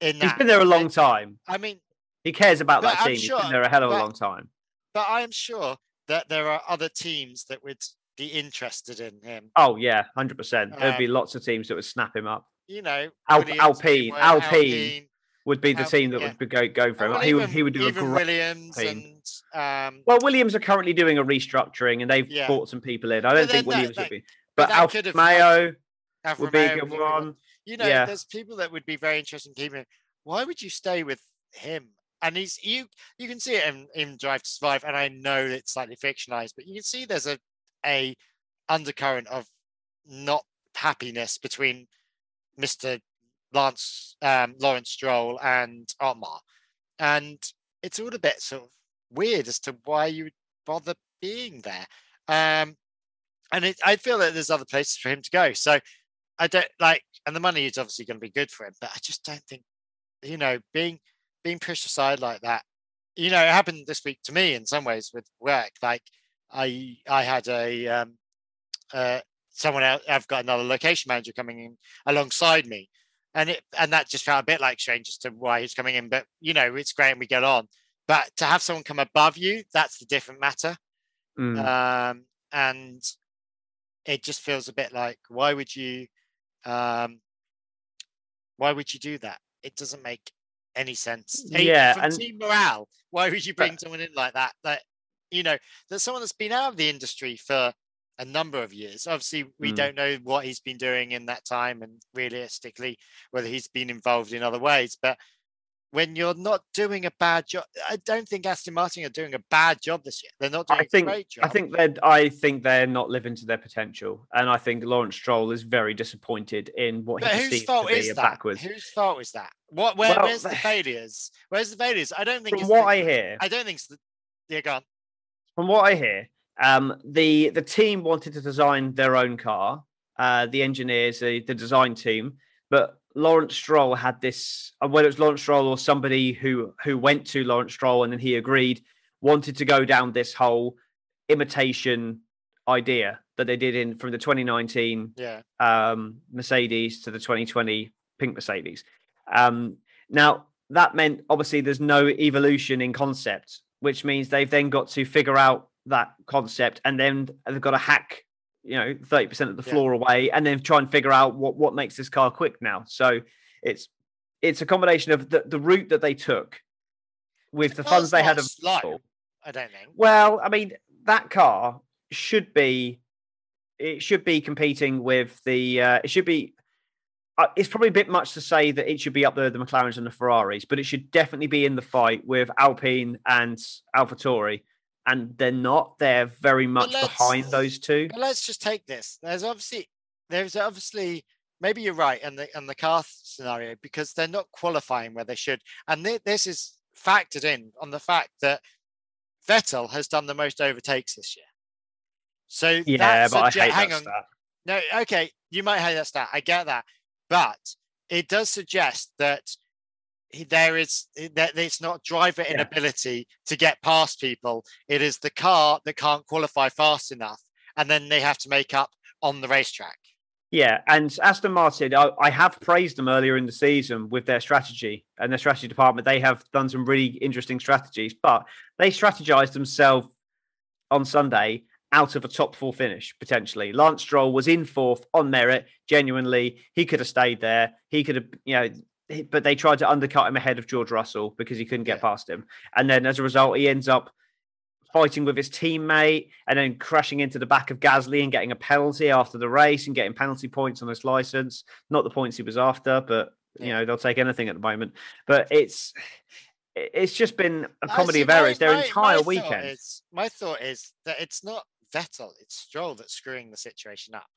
In He's that? been there a long time. I mean, He cares about that I'm team. He's sure- been there a hell of a long time. but I am sure that there are other teams that would be interested in him. Oh yeah, hundred percent. There'd be Um, lots of teams that would snap him up. You know, Al- Williams, Alpine, Alpine Would be the team that yeah. would be go go for him. well, he would he would do a great. Williams team. and um, Well, Williams are currently doing a restructuring, and they've Yeah. brought some people in. I don't think Williams that- would be, but but that Alfa could have Romeo Alfa would be a good one. you know, Yeah. there's people that would be very interested in keeping. Why would you stay with him? And he's you. You can see it in, in Drive to Survive, and I know it's slightly fictionalized, but you can see there's a a undercurrent of not happiness between Mister Lance um, Lawrence Stroll and Otmar, and it's all a bit sort of weird as to why you would bother being there. Um, and it, I feel that there's other places for him to go. So I don't like, and the money is obviously going to be good for him, but I just don't think, you know, being being pushed aside like that. You know, it happened this week to me in some ways with work. Like I I had a um, uh, someone else. I've got another location manager coming in alongside me, and it and that just felt a bit like strange as to why he's coming in. But you know, it's great and we get on. But to have someone come above you, that's the different matter. Mm. Um, and it just feels a bit like why would you um why would you do that it doesn't make any sense Hey, Yeah, for and- team morale why would you bring But- someone in like that that you know there's someone that's been out of the industry for a number of years obviously we Mm. don't know what he's been doing in that time and realistically whether he's been involved in other ways but when you're not doing a bad job i don't think aston martin are doing a bad job this year they're not doing I think a great job I think they're I think they're not living to their potential, and I think Lawrence Stroll is very disappointed in what But he whose fault is that? backwards. Whose fault is that? What? Where, Well, where's the failures? Where's the failures? I don't think. From what the, I hear, I don't think it's the. Yeah, go on. from what I hear, um, the the team wanted to design their own car. Uh, the engineers, the, the design team, but Lawrence Stroll had this. uh, Whether it was Lawrence Stroll or somebody who who went to Lawrence Stroll and then he agreed, wanted to go down this whole imitation idea that they did in from the 2019 Yeah. um, Mercedes to the 2020 pink Mercedes. Um, now that meant obviously there's no evolution in concept, which means they've then got to figure out that concept and then they've got to hack, you know, 30% of the Yeah. floor away and then try and figure out what, what makes this car quick now. So it's it's a combination of the, the route that they took with the funds they had not slow. I don't think. Well, I mean, that car should be it should be competing with the uh, it should be uh, it's probably a bit much to say that it should be up there the McLarens and the Ferraris, but it should definitely be in the fight with Alpine and AlphaTauri, and they're not. They're very much behind those two. Let's just take this. There's obviously there's obviously maybe you're right in the in the car scenario because they're not qualifying where they should, and thi- this is factored in on the fact that Vettel has done the most overtakes this year. So Yeah, but I hate hang that on, stat. No, okay, you might hate that stat. I get that, but it does suggest that there is that it's not driver Yeah. inability to get past people. It is the car that can't qualify fast enough, and then they have to make up on the racetrack. Yeah, and Aston Martin, I, I have praised them earlier in the season with their strategy and their strategy department. They have done some really interesting strategies, but they strategized themselves on Sunday out of a top four finish potentially. Lance Stroll was in fourth on merit, genuinely. He could have stayed there. He could have, you know, but they tried to undercut him ahead of George Russell because he couldn't get Yeah. past him. And then as a result, he ends up fighting with his teammate and then crashing into the back of Gasly and getting a penalty after the race and getting penalty points on his license. Not the points he was after, but you Yeah. know they'll take anything at the moment. But it's it's just been a comedy see, of errors my- their my- entire my thought weekend. Is, my thought is that it's not Vettel, it's Stroll that's screwing the situation up.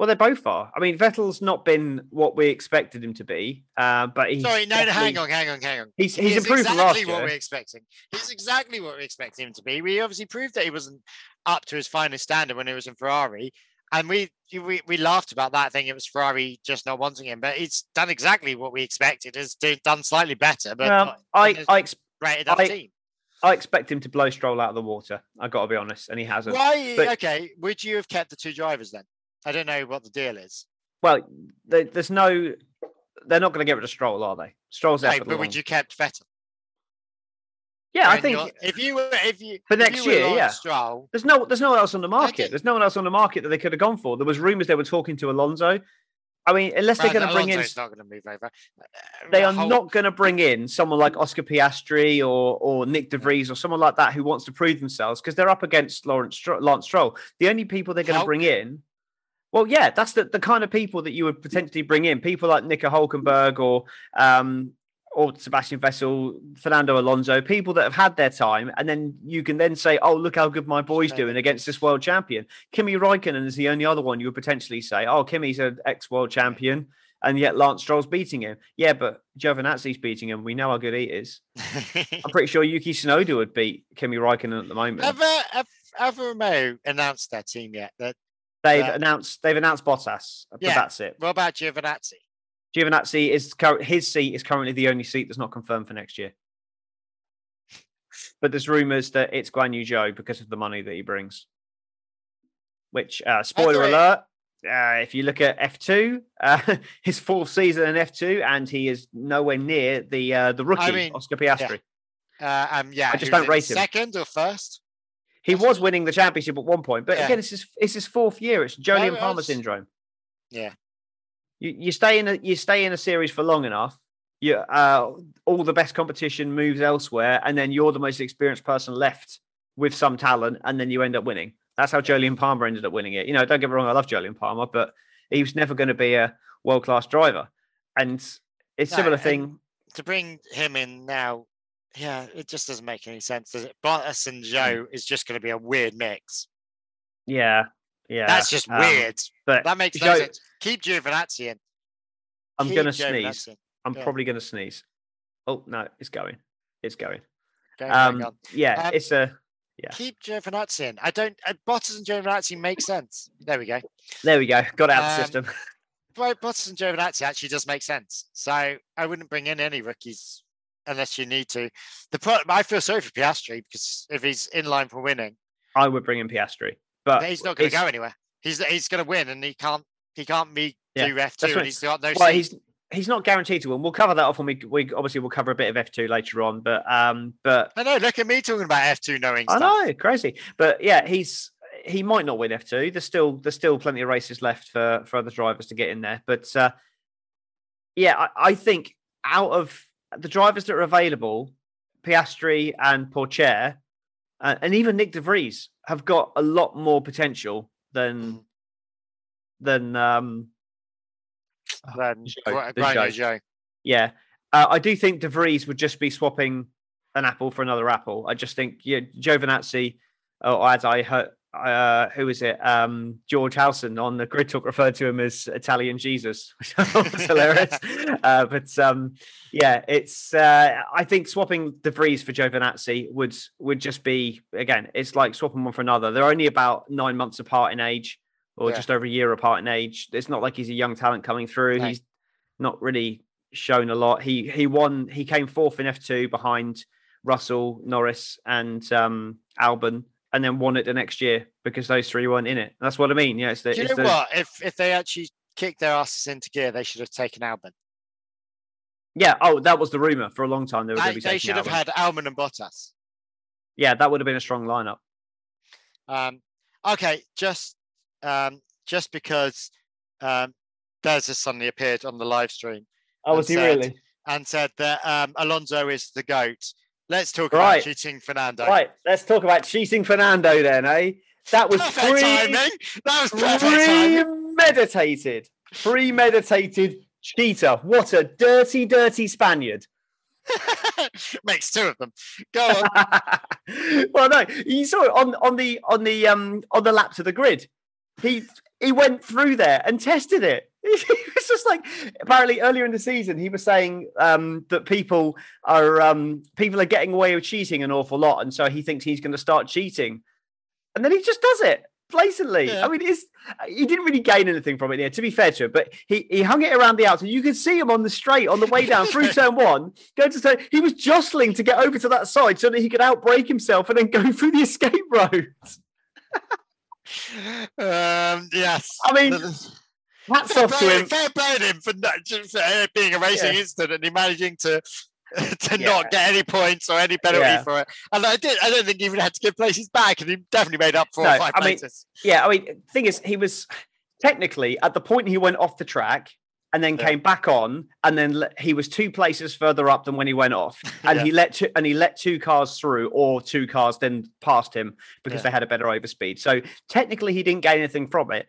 Well, they both are. I mean, Vettel's not been what we expected him to be, uh, but he's Sorry, no, hang on, hang on, hang on. He's He he's is improved exactly last what year. we're expecting. He's exactly what we expect him to be. We obviously proved that he wasn't up to his finest standard when he was in Ferrari, and we we, we laughed about that, thing. it was Ferrari just not wanting him. But he's done exactly what we expected. Has done slightly better, but Um, I I, ex- rated up I- team. I expect him to blow Stroll out of the water. I got to be honest, and he hasn't. Why? but- okay, would you have kept the two drivers then? I don't know what the deal is. Well, there, there's no. They're not going to get rid of Stroll, are they? Stroll's there No, for the but would you kept Vettel? Yeah, I When think if you were if you For next you year, yeah. Stroll, There's no, there's no one else on the market. Okay. There's no one else on the market that they could have gone for. There was rumours they were talking to Alonso. I mean, unless they're going to bring in, not going to move over. Uh, they are whole- not going to bring in someone like Oscar Piastri or or Nyck De Vries or someone like that who wants to prove themselves because they're up against Lawrence Stro- Lance Stroll. The only people they're going to bring in, well, yeah, that's the, the kind of people that you would potentially bring in. People like Nico Hulkenberg or um or Sebastian Vettel, Fernando Alonso, people that have had their time, and then you can then say, "Oh, look how good my boy's doing against this world champion." Kimi Raikkonen is the only other one you would potentially say, "Oh, Kimi's an ex-world champion." and yet Lance Stroll's beating him. Yeah, but Giovinazzi's beating him. We know how good he is. I'm pretty sure Yuki Tsunoda would beat Kimi Raikkonen at the moment. have, uh, have, Romeo announced their team yet? That They've Yeah. announced they've announced Bottas, but Yeah. that's it. what about Giovinazzi? Giovinazzi is his seat is currently the only seat that's not confirmed for next year. But there's rumours that it's Guan Yu Zhou because of the money that he brings. Which, uh, spoiler alert, uh, if you look at F2, uh, his fourth season in F2, and he is nowhere near the uh, the rookie mean, Oscar Piastri. Uh, um, yeah, I just don't rate him. Second or first? He That's- was winning the championship at one point, but Yeah. again, it's his it's his fourth year. It's Jolyon it Palmer was. syndrome. Yeah. You you stay in a you stay in a series for long enough. You uh, all the best competition moves elsewhere, and then you're the most experienced person left with some talent, and then you end up winning. That's how Jolyon Palmer ended up winning it. You know, don't get me wrong, I love Jolyon Palmer, but he was never going to be a world class driver. And it's No, similar and- thing. To bring him in now, yeah, it just doesn't make any sense, does it? Bottas and Joe is just going to be a weird mix. Yeah, yeah. That's just um, weird. But That makes no Joe- sense. Keep Giovinazzi in. I'm gonna sneeze. in. I'm Yeah. probably gonna sneeze. Oh no, it's going. It's going. Go, go, Um, yeah, Um, it's a yeah. Keep Giovinazzi in. I don't. Uh, Bottas and Giovinazzi make sense. There we go. There we go. Got out of Um, the system. But Bottas and Giovinazzi actually does make sense. So I wouldn't bring in any rookies unless you need to. The pro- I feel sorry for Piastri because if he's in line for winning, I would bring in Piastri, but he's not going to go anywhere. He's he's going to win, and he can't he can't be Yeah, do F two, and he's got no. Well, seat. he's he's not guaranteed to win. We'll cover that off when we we obviously we'll cover a bit of F two later on. But um, but I know. Look at me talking about F two knowing I stuff. know crazy. But yeah, he's he might not win F two. There's still there's still plenty of races left for for other drivers to get in there. But uh, yeah, I, I think out of the drivers that are available, Piastri and Pourchaire, uh, and even Nyck De Vries have got a lot more potential than Mhm. than um, Then Joe, Gra- the Joe. Joe. Yeah, uh, I do think De Vries would just be swapping an apple for another apple. I just think yeah, Giovinazzi, or as I heard, uh, who is it? Um, George Howson on the Grid Talk referred to him as Italian Jesus, which was hilarious. Uh, but um, yeah, it's. Uh, I think swapping De Vries for Giovinazzi would would just be again. It's like swapping one for another. They're only about nine months apart in age, or Yeah. just over a year apart in age. It's not like he's a young talent coming through. No. He's not really shown a lot. He he won. He came fourth in F two behind Russell, Norris, and um, Albon, and then won it the next year because those three weren't in it. That's what I mean. Yeah, it's the, Do you it's know the what? If if they actually kicked their asses into gear, they should have taken Albon. yeah. Oh, that was the rumor for a long time. They were going They, to be they taking should have had Albon and Bottas. Yeah, that would have been a strong lineup. Um, okay, just um, just because um, Des has suddenly appeared on the live stream Oh, was he really? and said that um, Alonso is the goat. Let's talk Right. about cheating Fernando. Right, let's talk about cheating Fernando then, eh? That was Perfect pre- timing. That was premeditated. Premeditated cheater. What a dirty, dirty Spaniard. Makes two of them. Go on. well, no, you saw it on on the on the um on the lap to the grid. He he went through there and tested it. It's just like apparently earlier in the season he was saying um, that people are um, people are getting away with cheating an awful lot, and so he thinks he's going to start cheating, and then he just does it blatantly. Yeah. I mean, it's he didn't really gain anything from it. Yeah, to be fair to him, but he he hung it around the outside. You could see him on the straight on the way down through turn one, going to turn. He was jostling to get over to that side so that he could outbreak himself and then go through the escape road. um, yes. I mean, hats fair off to play, him. fair play to him for not, just, uh, being a racing Yeah. incident and he managing to to Yeah. not get any points or any penalty Yeah. for it. And I did. I don't think he even had to give places back, and he definitely made up for No, or five I mean, places. Yeah, I mean, the thing is, he was technically at the point he went off the track and then Yeah. came back on, and then he was two places further up than when he went off, and he let two, and he let two cars through, or two cars then passed him because they had a better overspeed. So technically, he didn't gain anything from it,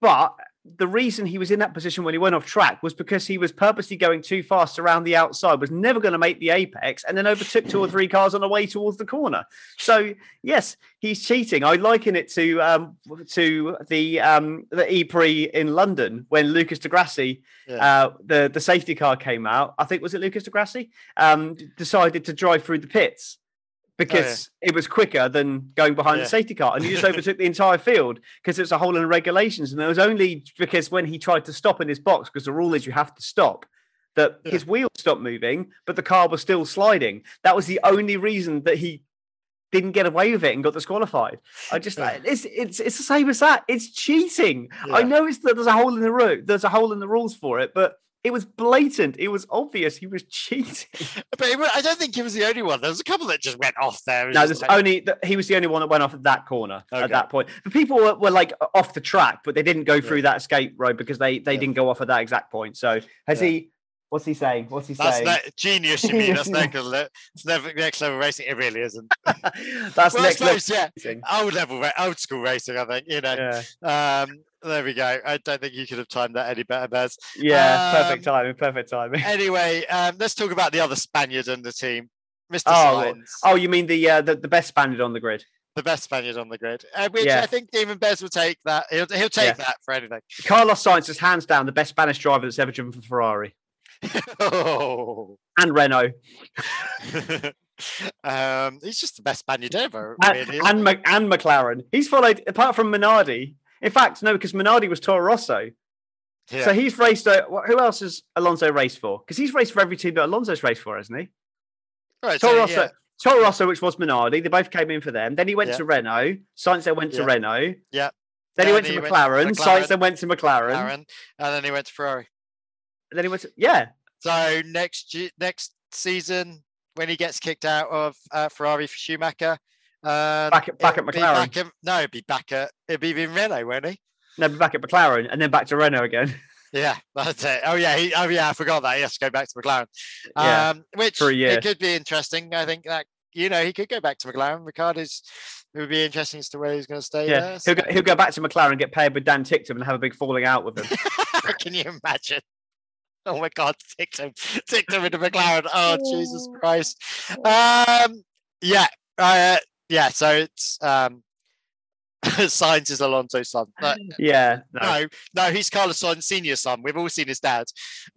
but. The reason he was in that position when he went off track was because he was purposely going too fast around the outside, was never going to make the apex, and then overtook two or three cars on the way towards the corner. So yes, he's cheating. I liken it to um, to the um, the E-Prix in London when Lucas di Grassi, Yeah. uh, the the safety car came out. I think was it Lucas di Grassi um, decided to drive through the pits Oh, because it was quicker than going behind Yeah. the safety car, and you just overtook the entire field because it's a hole in the regulations, and there was only because when he tried to stop in his box, because the rule is you have to stop, that Yeah. his wheels stopped moving, but the car was still sliding. That was the only reason that he didn't get away with it and got disqualified. I just Yeah. it's it's it's the same as that. It's cheating. I know it's that there's a hole in the road. There's a hole in the rules for it, but it was blatant. It was obvious he was cheating. But it, I don't think he was the only one. There was a couple that just went off there. No, there's like- only he was the only one that went off at that corner Okay. at that point. The people were, were like off the track, but they didn't go through Yeah. that escape road because they they Yeah. didn't go off at that exact point. So has Yeah. he? What's he saying? What's he That's saying? genius, you mean? That's next level. It's never next level racing. It really isn't. That's well, next level. yeah, racing. old level, old school racing. I think you know. Um, there we go. I don't think you could have timed that any better, Bez. yeah, perfect Um, timing, perfect timing. Anyway, um, let's talk about the other Spaniard in the team, Mr. Oh, Sainz, Oh, you mean the uh, the, the best Spaniard on the grid? the best Spaniard on the grid, uh, which Yeah. I think even Bez will take that. He'll, he'll take that for anything. Carlos Sainz is hands down the best Spanish driver that's ever driven for Ferrari oh. and Renault um, he's just the best Spaniard ever, and, really. and? And McLaren. He's followed apart from Minardi. In fact, no, because Minardi was Toro Rosso. Yeah. So he's raced. Uh, who else has Alonso raced for? Because he's raced for every team that Alonso's raced for, hasn't he? Right, Toro so, Rosso, yeah. Toro Rosso, which was Minardi. They both came in for them. Then he went Yeah. to Renault. Sainz then went to. Renault. Yeah. Then he went to he went to McLaren. McLaren. Sainz then went to McLaren. Aaron, and then he went to Ferrari. And then he went to yeah. So next next season, when he gets kicked out of uh, Ferrari for Schumacher, uh, Back at- back at McLaren. back at- no, it'd be back at it'd be in Renault, won't he? No, but back at McLaren and then back to Renault again. Yeah, that's it. Oh yeah, he, oh yeah, I forgot that. He has to go back to McLaren. Yeah, um, which for a year. it could be interesting. I think that you know he could go back to McLaren. Ricciardo's it would be interesting as to where he's going to stay. yeah, there, he'll go, he'll go back to McLaren, get paired with Dan Ticktum, and have a big falling out with him. Can you imagine? Oh my God, ticked him into McLaren. Oh Jesus Christ! Um, yeah, uh, yeah. So it's um, Sainz is Alonso's son. But yeah, no. no, no, he's Carlos Sainz Senior's son. We've all seen his dad.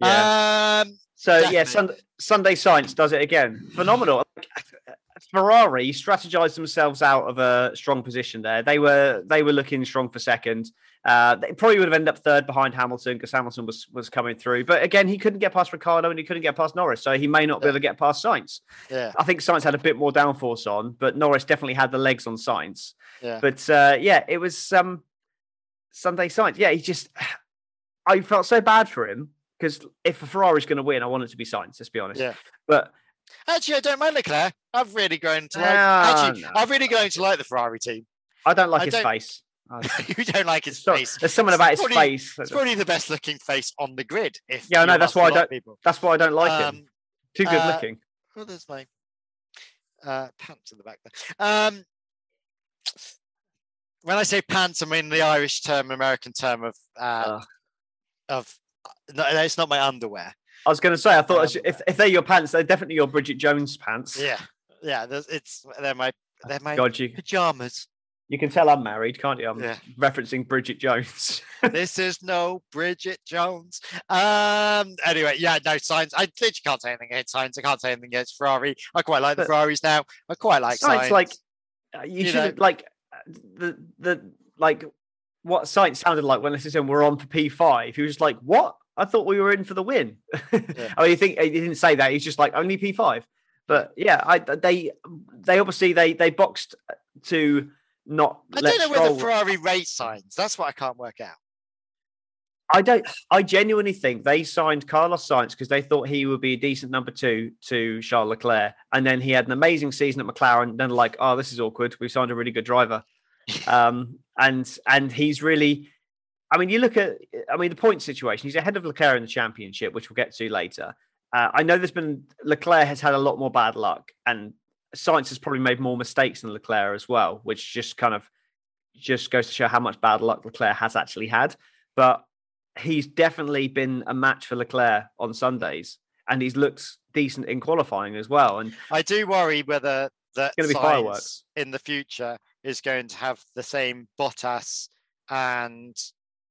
Yeah. Um, So yeah, Definitely. Sunday, Sunday Sainz does it again. Phenomenal. Ferrari strategized themselves out of a strong position there. They were they were looking strong for second. Uh, they probably would have ended up third behind Hamilton because Hamilton was was coming through. But again, he couldn't get past Ricciardo and he couldn't get past Norris, so he may not be Yeah. able to get past Sainz. yeah, I think Sainz had a bit more downforce on, but Norris definitely had the legs on Sainz. yeah. But uh, yeah, it was um, Sunday Sainz. Yeah, he just I felt so bad for him because if a Ferrari's going to win, I want it to be Sainz. Let's be honest. Yeah. But Actually, I don't mind Leclerc. I've really grown to like. Ah, actually, no. I've really grown to like the Ferrari team. I don't like I his don't- face. You don't like his so- face. there's something It's about his probably- face. It's probably the best looking face on the grid. If Yeah, know, that's why I don't- People. That's why I don't like him. Um, Too good uh, looking. Oh, there's my uh, pants in the back there. Um, when I say pants, I mean the Irish term, American term of uh, of. No, it's not my underwear. I was going to say, I thought um, if, if they're your pants, they're definitely your Bridget Jones pants. Yeah, yeah. It's they're my they're my God, you pajamas. You can tell I'm married, can't you? I'm Yeah. referencing Bridget Jones. this is no Bridget Jones. Um. Anyway, yeah, no Sainz. I literally can't say anything against Sainz. I can't say anything against Ferrari. I quite like the Ferraris now. I quite like Sainz, Sainz. like uh, you, You should like the the like what Sainz sounded like when this is we're on for P5. He was just like, "What? I thought we were in for the win." I mean, you think he didn't say that. He's just like only P5. But yeah, I they they obviously they they boxed to not. I don't know whether Ferrari rate Sainz. That's what I can't work out. I don't. I genuinely think they signed Carlos Sainz because they thought he would be a decent number two to Charles Leclerc, and then he had an amazing season at McLaren. Then like, oh, this is awkward. We've signed a really good driver, um, and and he's really. I mean, you look at. I mean, the point situation. He's ahead of Leclerc in the championship, which we'll get to later. Uh, I know there's been Leclerc has had a lot more bad luck, and Sainz has probably made more mistakes than Leclerc as well, which just kind of just goes to show how much bad luck Leclerc has actually had. But he's definitely been a match for Leclerc on Sundays, and he's looked decent in qualifying as well. And I do worry whether that gonna be Sainz fireworks. in the future is going to have the same Bottas and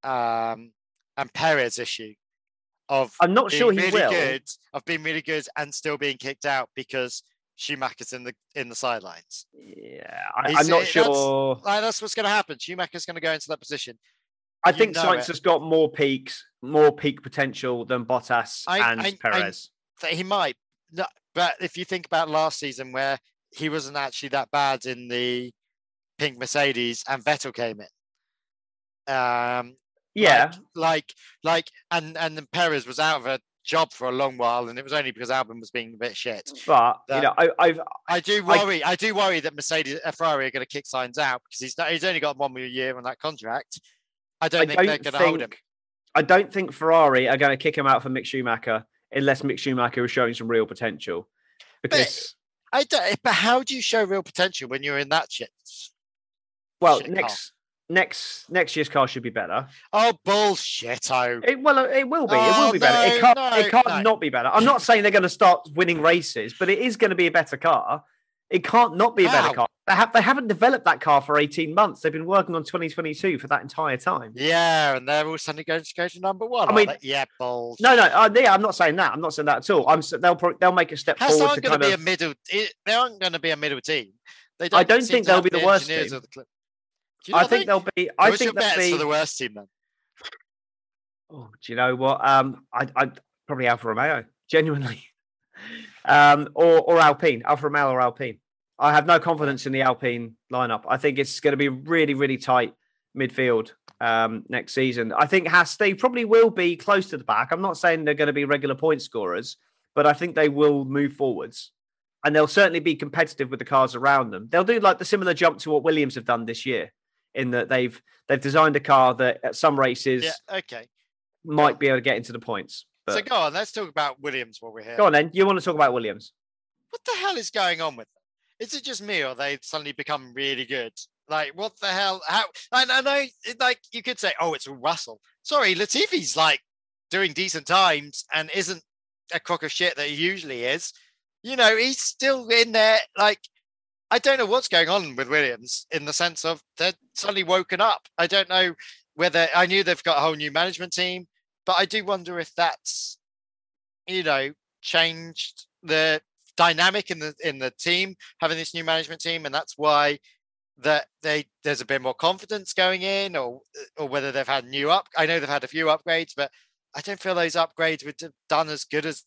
um and Perez issue of I'm not sure he really will. good of being really good and still being kicked out because Schumacher's in the in the sidelines. Yeah, I, am not sure. That's, that's what's going to happen. Schumacher's going to go into that position. I you think Sainz has got more peaks, more peak potential than Bottas I, and I, Perez. He might, but if you think about last season where he wasn't actually that bad in the pink Mercedes and Vettel came in. Um, yeah, like, like, like, and and then Perez was out of a job for a long while, and it was only because Albon was being a bit shit. But that, you know, I, I've, I do worry. I, I do worry that Mercedes, uh, Ferrari are going to kick Sainz out because he's he's only got one more year on that contract. I don't I think don't they're going to hold him. I don't think Ferrari are going to kick him out for Mick Schumacher unless Mick Schumacher is showing some real potential. Because but, I don't. But how do you show real potential when you're in that shit? Well, shit next car? Next next year's car should be better. Oh bullshit! Oh, it, well, it will be. Oh, it will be no, better. It can't. No, it can't no. not be better. I'm not saying they're going to start winning races, but it is going to be a better car. It can't not be a better car. They, have, they haven't developed that car for 18 months. They've been working on 2022 for that entire time. Yeah, and they're all suddenly going to go to number one. I mean, yeah, balls. No, no, uh, yeah, I'm not saying that. I'm not saying that at all. I'm they'll probably, they'll make a step forward. Aren't going to be of, a middle. They aren't going to be a middle team. They don't I don't think they'll be the, the worst team. The I think, think they'll be. I think they'll be for the worst team then. Oh, do you know what? Um, I, I probably Alfa Romeo. Genuinely, um, or or Alpine, Alfa Romeo or Alpine. I have no confidence in the Alpine lineup. I think it's going to be really, really tight midfield um, next season. I think Haas they probably will be close to the back. I'm not saying they're going to be regular point scorers, but I think they will move forwards, and they'll certainly be competitive with the cars around them. They'll do like the similar jump to what Williams have done this year, in that they've they've designed a car that at some races, yeah, okay, might be able to get into the points. But... So go on, let's talk about Williams while we're here. Go on then. You want to talk about Williams? What the hell is going on with them? is it just me or they suddenly become really good? Like, what the hell? How? And I know, like, you could say, oh, it's Russell. Sorry, Latifi's like doing decent times and isn't a crock of shit that he usually is. You know, he's still in there. Like, I don't know what's going on with Williams in the sense of they're suddenly woken up. I don't know whether I knew they've got a whole new management team, but I do wonder if that's, you know, changed the dynamic in the in the team having this new management team, and that's why that they there's a bit more confidence going in, or or whether they've had new up. I know they've had a few upgrades, but I don't feel those upgrades were done as good as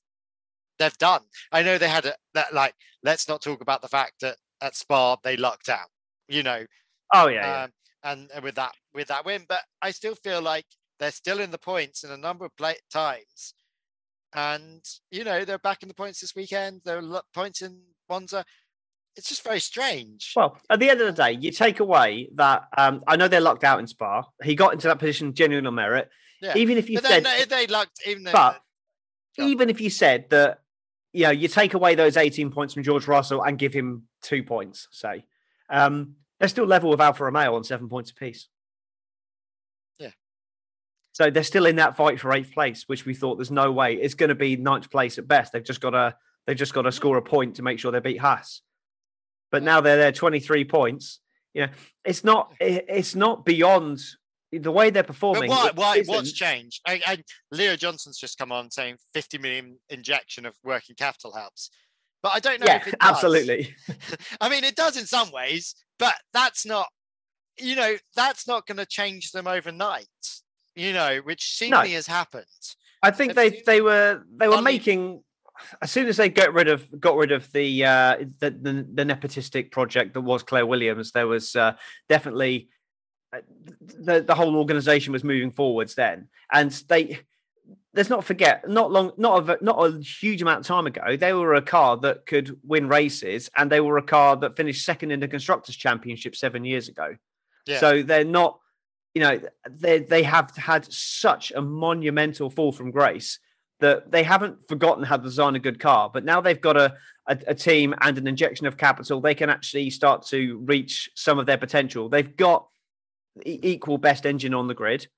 they've done. I know they had a, that like. Let's not talk about the fact that at Spa they lucked out. You know. Oh yeah. Um, yeah. And, and with that with that win, but I still feel like they're still in the points in a number of play- times and you know they're back in the points this weekend. There are points in Monza. It's just very strange. Well, at the end of the day, you take away that um, I know they're locked out in Spa. He got into that position genuinely on merit. Yeah. Even if you but said they, they lucked, even but even if you said that, you know, you take away those eighteen points from George Russell and give him two points, say, um, they're still level with Alfa Romeo on seven points apiece. Yeah. So they're still in that fight for eighth place, which we thought there's no way it's going to be ninth place at best. They've just got to they've just got to score a point to make sure they beat Haas. But now they're there 23 points. You know, it's not it's not beyond the way they're performing. But why, why what's changed? I, I, Leo Johnson's just come on saying 50 million injection of working capital helps. But I don't know yeah, if it does. Absolutely. I mean, it does in some ways, but that's not, you know, that's not going to change them overnight you know, which seemingly no. has happened. I think they they were they were making as soon as they got rid of got rid of the uh, the, the, the nepotistic project that was Claire Williams, there was uh, definitely uh, the the whole organization was moving forwards then, and they let's not forget not long not a not a huge amount of time ago they were a car that could win races and they were a car that finished second in the constructors championship seven years ago yeah. so they're not you know, they they have had such a monumental fall from grace that they haven't forgotten how to design a good car. But now they've got a, a, a team and an injection of capital. They can actually start to reach some of their potential. They've got equal best engine on the grid.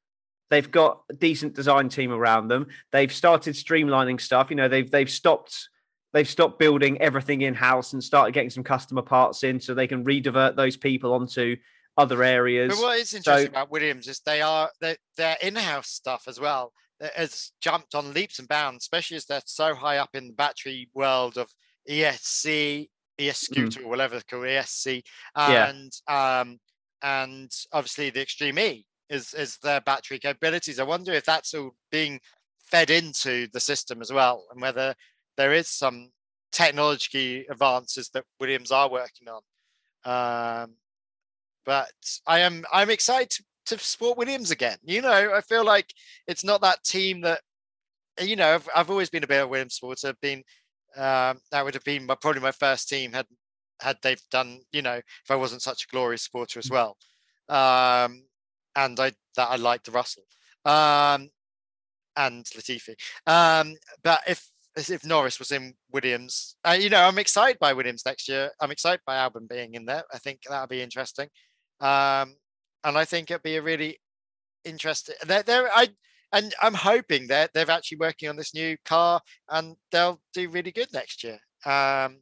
They've got a decent design team around them. They've started streamlining stuff. You know, they've they've stopped they've stopped building everything in house and started getting some customer parts in so they can redivert those people onto other areas. But what is interesting so, about Williams is they are their, their in-house stuff as well has jumped on leaps and bounds, especially as they're so high up in the battery world of ESC ES scooter or whatever it's called, ESC, Yeah. and um, and obviously the Extreme E is is their battery capabilities. I wonder if that's all being fed into the system as well, and whether there is some technology advances that Williams are working on. Um, but I am I'm excited to, to support Williams again. You know, I feel like it's not that team that you know. I've, I've always been a bit of Williams supporter. Been um, that would have been my, probably my first team had had they've done. You know, if I wasn't such a glorious supporter as well. Um, and I that I liked Russell um, and Latifi. Um, but if if Norris was in Williams, uh, you know, I'm excited by Williams next year. I'm excited by Albon being in there. I think that'll be interesting. Um, and I think it'll be a really interesting. They're, they're, I and I'm hoping that they're actually working on this new car and they'll do really good next year. Um,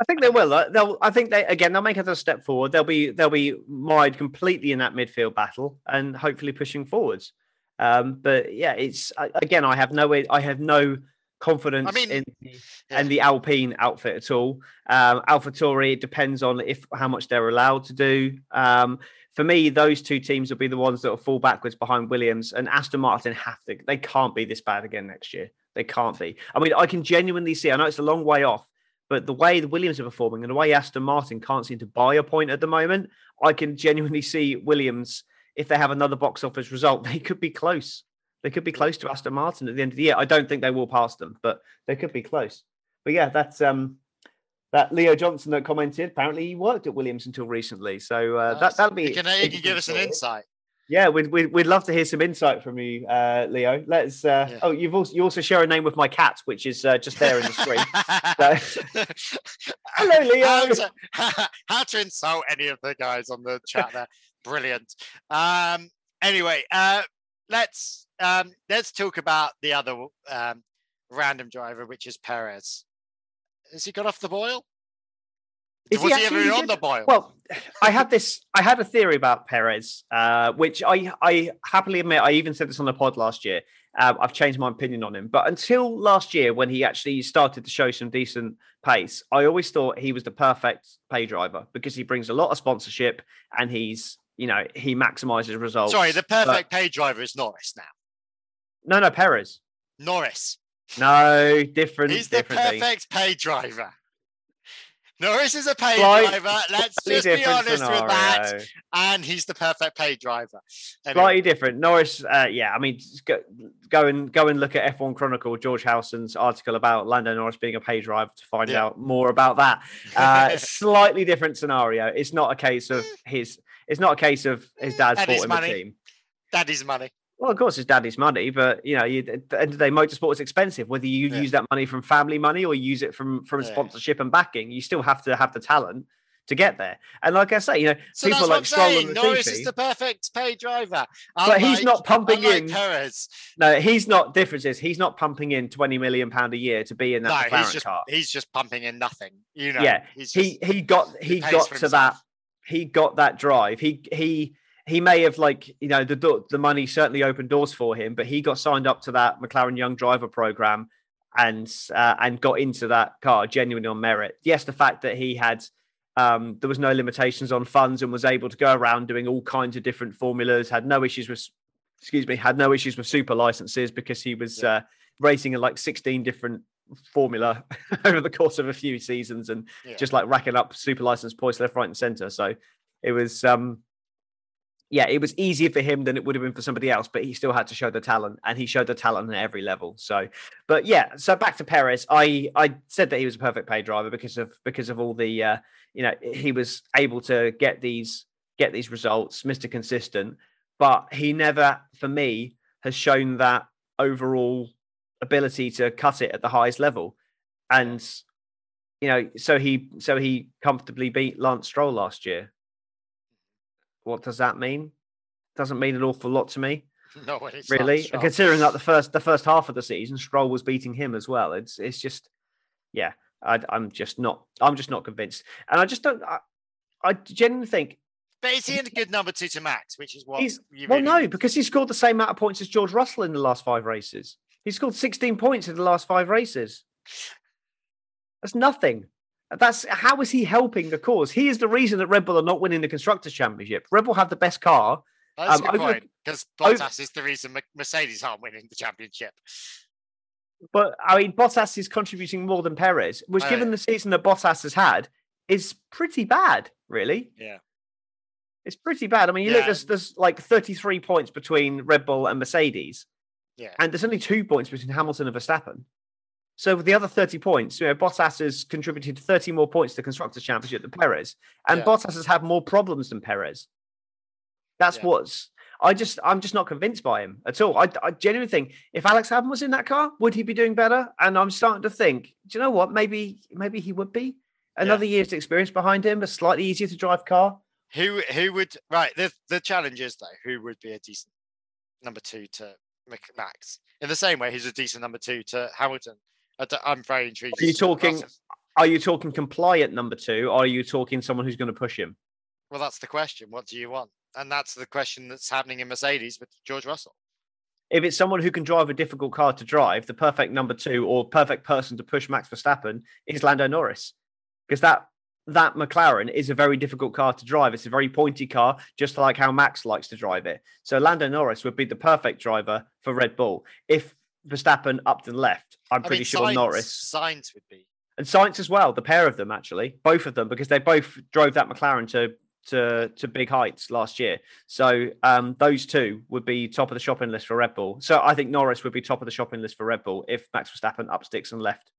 I think they will. They'll. I think they again. They'll make another step forward. They'll be. They'll be mired completely in that midfield battle and hopefully pushing forwards. Um, but yeah, it's again. I have no. I have no confidence mean, in the, yeah. in the Alpine outfit at all. Um, AlphaTauri. It depends on if how much they're allowed to do. Um, for me, those two teams will be the ones that will fall backwards behind Williams and Aston Martin. Have to. They can't be this bad again next year. They can't be. I mean, I can genuinely see. I know it's a long way off, but the way the Williams are performing and the way Aston Martin can't seem to buy a point at the moment, I can genuinely see Williams. If they have another box office result, they could be close. They could be close to Aston Martin at the end of the year. I don't think they will pass them, but they could be close. But yeah, that's um that Leo Johnson that commented. Apparently, he worked at Williams until recently, so uh, that that'll be. you can, you can give us an insight. Yeah, we'd, we'd we'd love to hear some insight from you, uh, Leo. Let's. Uh, Yeah. Oh, you've also you also share a name with my cat, which is uh, just there in the screen. So- Hello, Leo. how, to, how to insult any of the guys on the chat there. Brilliant. Um, anyway, uh, let's um, let's talk about the other um, random driver, which is Perez. Has he got off the boil? Is Was he, actually ever on the boil? Well, I had this. I had a theory about Perez, uh, which I I happily admit. I even said this on the pod last year. Um, I've changed my opinion on him, but until last year, when he actually started to show some decent pace, I always thought he was the perfect pay driver because he brings a lot of sponsorship and he's you know he maximizes results. Sorry, the but- perfect pay driver is Norris now. No, no, Perez. Norris. No, different. He's the different thing. perfect pay driver. Norris is a pay Slight- driver. Let's just be honest with that. And he's the perfect pay driver. Anyway, Slightly different. Norris, uh, yeah, I mean, go, go and go and look at F1 Chronicle, George Howson's article about Lando Norris being a pay driver to find Yeah. out more about that. Uh, slightly different scenario. It's not a case of his. It's not a case of his dad's bought him money. a team. Daddy's money. Well, of course, it's daddy's money, but you know, you, at the end of the day, motorsport is expensive. Whether you Yeah. use that money from family money or use it from from Yeah. sponsorship and backing, you still have to have the talent to get there. And like I say, you know, So people like Stroll and Norris is the perfect pay driver. But he's not pumping in- Perez. No, he's not. Difference is he's not pumping in twenty million pound a year to be in No, that McLaren he's just car. he's just pumping in nothing. You know. yeah, He's he just, he got he pays got to that. He got that drive. He he he may have like you know the do- the money certainly opened doors for him, but he got signed up to that McLaren Young Driver program and uh, and got into that car genuinely on merit. Yes, the fact that he had. Um, there was no limitations on funds and was able to go around doing all kinds of different formulas. Had no issues with, excuse me, had no issues with super licenses because he was Yeah. uh, racing in like sixteen different formula over the course of a few seasons and Yeah. just like racking up super license points left, right, and center. So it was, um, yeah, it was easier for him than it would have been for somebody else, but he still had to show the talent, and he showed the talent at every level. So, but yeah, so back to Perez, I I said that he was a perfect pay driver because of because of all the, uh, you know, he was able to get these get these results, Mister Consistent, but he never, for me, has shown that overall ability to cut it at the highest level, and you know, so he so he comfortably beat Lance Stroll last year. What does that mean? Doesn't mean an awful lot to me, no, it's really. And considering that the first the first half of the season, Stroll was beating him as well. It's it's just, yeah, I, I'm just not I'm just not convinced, and I just don't. I, I genuinely think But is he in a good number two to Max, which is what He's- well, really no, need? because he scored the same amount of points as George Russell in the last five races. He scored 16 points in the last five races. That's nothing. That's how is he helping the cause? He is the reason that Red Bull are not winning the constructors' championship. Red Bull have the best car. That's Um, a good over- point because Bottas is the reason Mercedes aren't winning the championship. But I mean, Bottas is contributing more than Perez, which, given yeah. the season that Bottas has had, is pretty bad. Really, Yeah. it's pretty bad. I mean, you look, there's, there's like 33 points between Red Bull and Mercedes, Yeah. and there's only two points between Hamilton and Verstappen. So with the other 30 points, you know, Bottas has contributed 30 more points to the constructors' championship than Perez, and Yeah. Bottas has had more problems than Perez. That's Yeah. what's. I just, I'm just not convinced by him at all. I, I genuinely think if Alex Albon was in that car, would he be doing better? And I'm starting to think, do you know what? Maybe, maybe he would be. Another year's experience behind him, a slightly easier to drive car. Who who would right? The the challenge is though, who would be a decent number two to Max in the same way he's a decent number two to Hamilton. I I'm very intrigued. Are you as to what the talking- Are you talking compliant number two, or are you talking someone who's going to push him? Well, that's the question. What do you want? And that's the question that's happening in Mercedes with George Russell. If it's someone who can drive a difficult car to drive, the perfect number two or perfect person to push Max Verstappen is Lando Norris, because that that McLaren is a very difficult car to drive. It's a very pointy car, just like how Max likes to drive it. So Lando Norris would be the perfect driver for Red Bull. If Verstappen up to the left, I'm I pretty mean, sure Sainz- Norris Sainz would be. and Sainz as well. The pair of them actually, both of them, because they both drove that McLaren to to to big heights last year. So um, those two would be top of the shopping list for Red Bull. So I think Norris would be top of the shopping list for Red Bull if Max Verstappen up sticks and left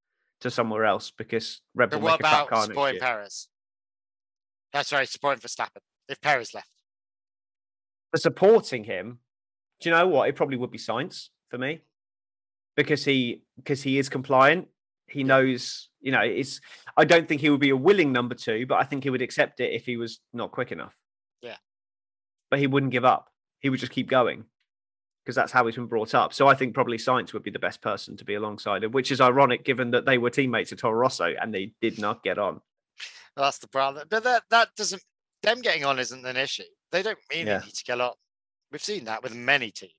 to somewhere else because Red But Bull what make a crap about supporting. Perez? That's right, supporting Verstappen. If Perez left, For supporting him, do you know what? It probably would be Sainz for me because he because he is compliant. He knows, you know, it's. I don't think he would be a willing number two, but I think he would accept it if he was not quick enough. Yeah. But he wouldn't give up. He would just keep going because that's how he's been brought up. So I think probably Sainz would be the best person to be alongside him, which is ironic given that they were teammates at Toro Rosso and they did not get on. that's the problem. But that that doesn't. Them getting on isn't an issue. They don't really Yeah. need to get on. We've seen that with many teams.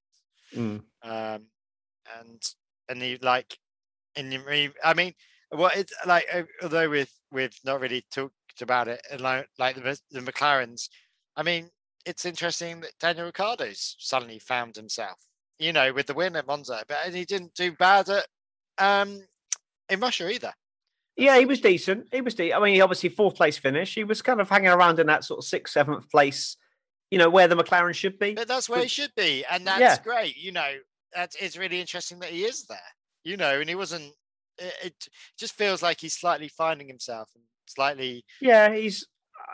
Mm. um, and and you like, and you, re- I mean, what it's like, although we've we've not really talked about it, and like, like the, the McLarens, I mean, it's interesting that Daniel Ricciardo's suddenly found himself, you know, with the win at Monza, but and he didn't do bad at um in Russia either. Yeah, he was decent. He was decent. I mean, he obviously fourth place finish. He was kind of hanging around in that sort of sixth, seventh place, you know, where the McLaren should be. But that's where he should be, and that's Yeah. great. You know, that's it's really interesting that he is there. You know, and he wasn't. It, it just feels like he's slightly finding himself and slightly. Yeah, he's.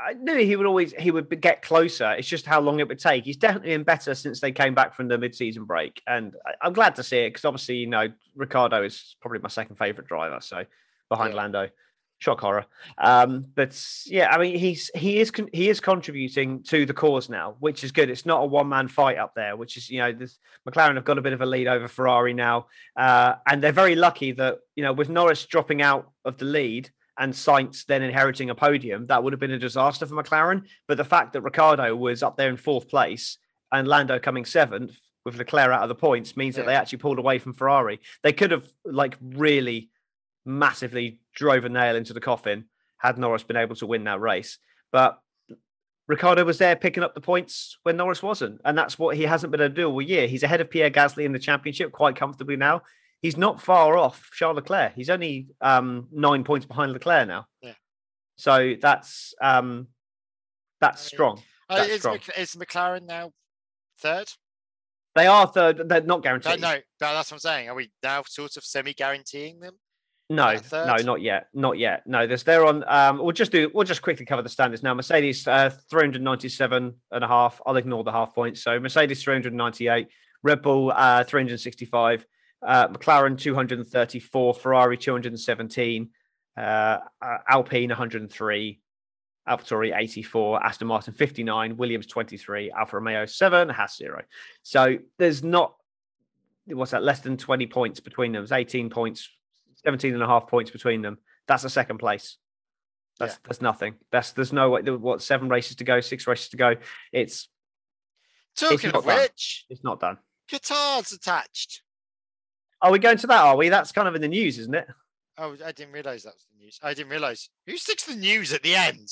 I knew he would always he would get closer. It's just how long it would take. He's definitely been better since they came back from the mid-season break, and I, I'm glad to see it because obviously, you know, Ricciardo is probably my second favorite driver. So behind Yeah. Lando, shock horror. Um, but yeah, I mean, he's he is con- he is contributing to the cause now, which is good. It's not a one-man fight up there, which is you know, this McLaren have got a bit of a lead over Ferrari now, uh, and they're very lucky that you know with Norris dropping out of the lead and Sainz then inheriting a podium, that would have been a disaster for McLaren. But the fact that Ricciardo was up there in fourth place and Lando coming seventh with Leclerc out of the points means that they actually pulled away from Ferrari. They could have like really massively drove a nail into the coffin had Norris been able to win that race. But Ricciardo was there picking up the points when Norris wasn't. And that's what he hasn't been able to do all year. He's ahead of Pierre Gasly in the championship quite comfortably now. He's not far off Charles Leclerc. He's only um, nine points behind Leclerc now. Yeah. So that's um, that's Uh, strong. Uh, That's is, strong. Mc, is McLaren now third? They are third. They're not No, guaranteed. no, no, that's what I'm saying. Are we now sort of semi-guaranteeing them? No, no, not yet, not yet. No, there's they're on. Um, we'll just do. We'll just quickly cover the standards now. Mercedes uh, 397 and a half. I'll ignore the half points. So Mercedes 398, Red Bull uh, 365, uh, McLaren 234, Ferrari 217, uh, uh, Alpine 103, AlphaTauri 84, Aston Martin 59, Williams 23, Alfa Romeo 7, Haas 0. So there's not what's that less than 20 points between them. It's 18 points 17 and a half points between them. That's a second place. That's Yeah. that's nothing. That's there's no way. What seven races to go, six races to go. It's Talking not of done. which, it's not done. Qatar's attached. Are we going to that? Are we? That's kind of in the news, isn't it? Oh, I didn't realize that was the news. I didn't realize who sticks the news at the end.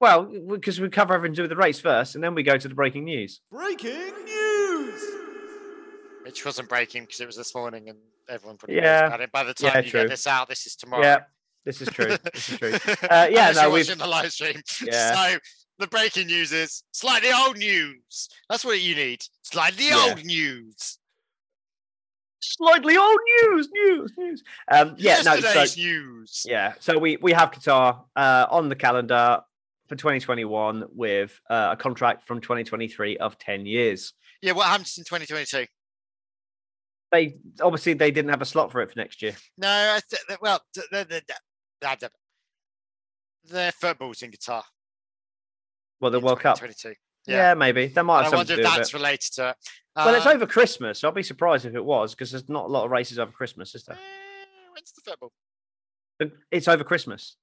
Well, because we cover everything to do with the race first, and then we go to the breaking news. Breaking news! Which wasn't breaking because it was this morning and everyone probably Yeah. about it. By the time Yeah, you true. get this out, this is tomorrow. Yeah, this is true. This is true. Uh, yeah, no, we've- watching the live stream. Yeah. So the breaking news is slightly old news. That's what you need. Slightly Yeah. old news. Slightly old news, news, news. Um, yeah, no. So, Yesterday's news. yeah, so we we have Qatar uh, on the calendar for 2021 with uh, a contract from 2023 of 10 years. Yeah, what happens in 2022? They obviously they didn't have a slot for it for next year. No, I well, the, th- th- th- th- th- football's in Qatar. Well, the World Cup. 2022. Yeah. Yeah. maybe that might I have wonder something to if that's related to it. Well, it's Um, over Christmas. So I'll be surprised if it was because there's not a lot of races over Christmas, is there? eh, When's the football? It's over Christmas.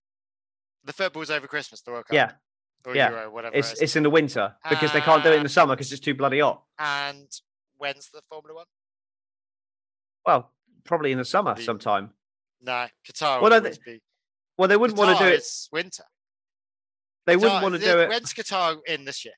The football's over Christmas, the World Cup. Yeah, Or yeah. Euro, whatever it's it it's in the winter because they can't do it in Uh, the summer because it's too bloody hot. And when's the Formula One? Well, probably in the summer The- sometime. No, Qatar Well, no, be. Well, they wouldn't want to do it. it. is winter. They wouldn't want to do it. When's Qatar in this year?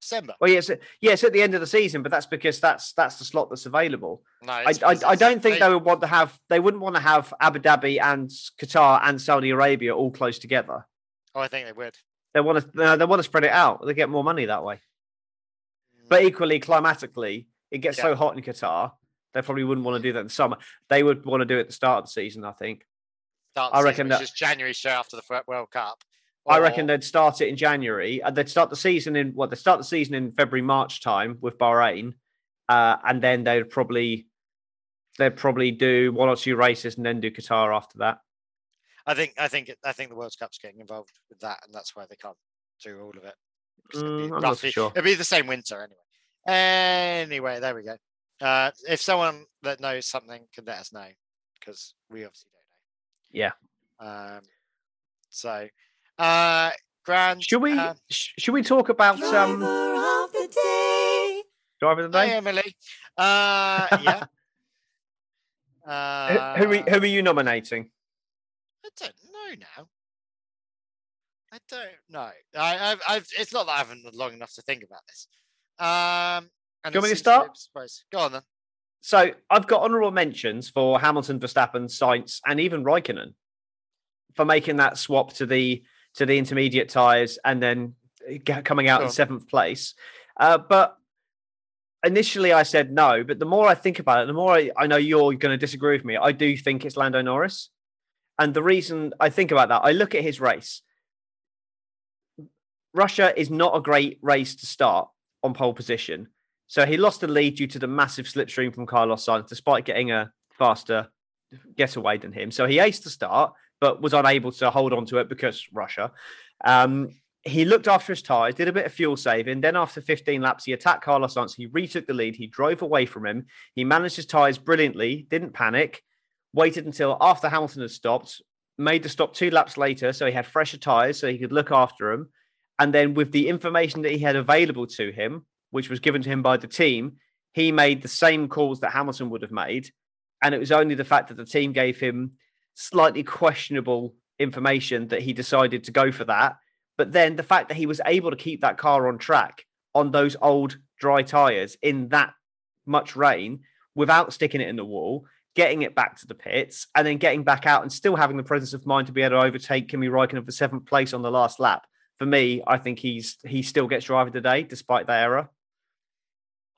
December. Well, yes, yeah, it's at the end of the season, but that's because that's that's the slot that's available. No, I, I, I don't think they would want to have. They wouldn't want to have Abu Dhabi and Qatar and Saudi Arabia all close together. Oh, I think they would. They want to. No, they want to spread it out. They get more money that way. But mm. equally, climatically, it gets so hot in Qatar. They probably wouldn't want to do that in the summer. They would want to do it at the start of the season. I think. Start I reckon season, that- January straight after the World Cup. I reckon they'd start it in January. They'd start the season in what? They start the season in February, March time with Bahrain, uh, and then they'd probably they'd probably do one or two races and then do Qatar after that. I think I think it- I think the World Cup's getting involved with that, and that's why they can't do all of be Mm, I'm not roughly- sure. It'd be the same winter anyway. Anyway, there we go. Uh, if someone that knows something can let us know, because we obviously don't know. Yeah. Um. So, uh, grand. Should we Uh, sh- should we talk about um Driver of the day. driver of the hi, day? Emily. Uh, yeah. Who- Uh, who, are, who are you nominating? I don't know now. I don't know. I, I've, I've, it's not that I haven't long enough to think about this. Um, and Do you want me to seems be a start? surprise. Go on then. So I've got honourable mentions for Hamilton, Verstappen, Sainz, and even Raikkonen for making that swap to the to the intermediate tyres and then coming out in seventh place. Uh, but initially I said no, but the more I think about it, the more I, I know you're going to disagree with me. I do think it's Lando Norris, and the reason I think about that, I look at his race. Russia is not a great race to start on pole position. So he lost the lead due to the massive slipstream from Carlos Sainz, despite getting a faster getaway than him. So he aced the start, but was unable to hold on to it because Russia. Um, he looked after his tyres, did a bit of fuel saving. Then after 15 laps, he attacked Carlos Sainz. He retook the lead. He drove away from him. He managed his tyres brilliantly, didn't panic, waited until after Hamilton had stopped, made the stop two laps later. So he had fresher tyres so he could look after him. And then with the information that he had available to him, which was given to him by the team, he made the same calls that Hamilton would have made. And it was only the fact that the team gave him slightly questionable information that he decided to go for that. But then the fact that he was able to keep that car on track on those old dry tyres in that much rain without sticking it in the wall, getting it back to the pits, and then getting back out and still having the presence of mind to be able to overtake Kimi Raikkonen for seventh place on the last lap. For me, I think he's he still gets driver today despite that error.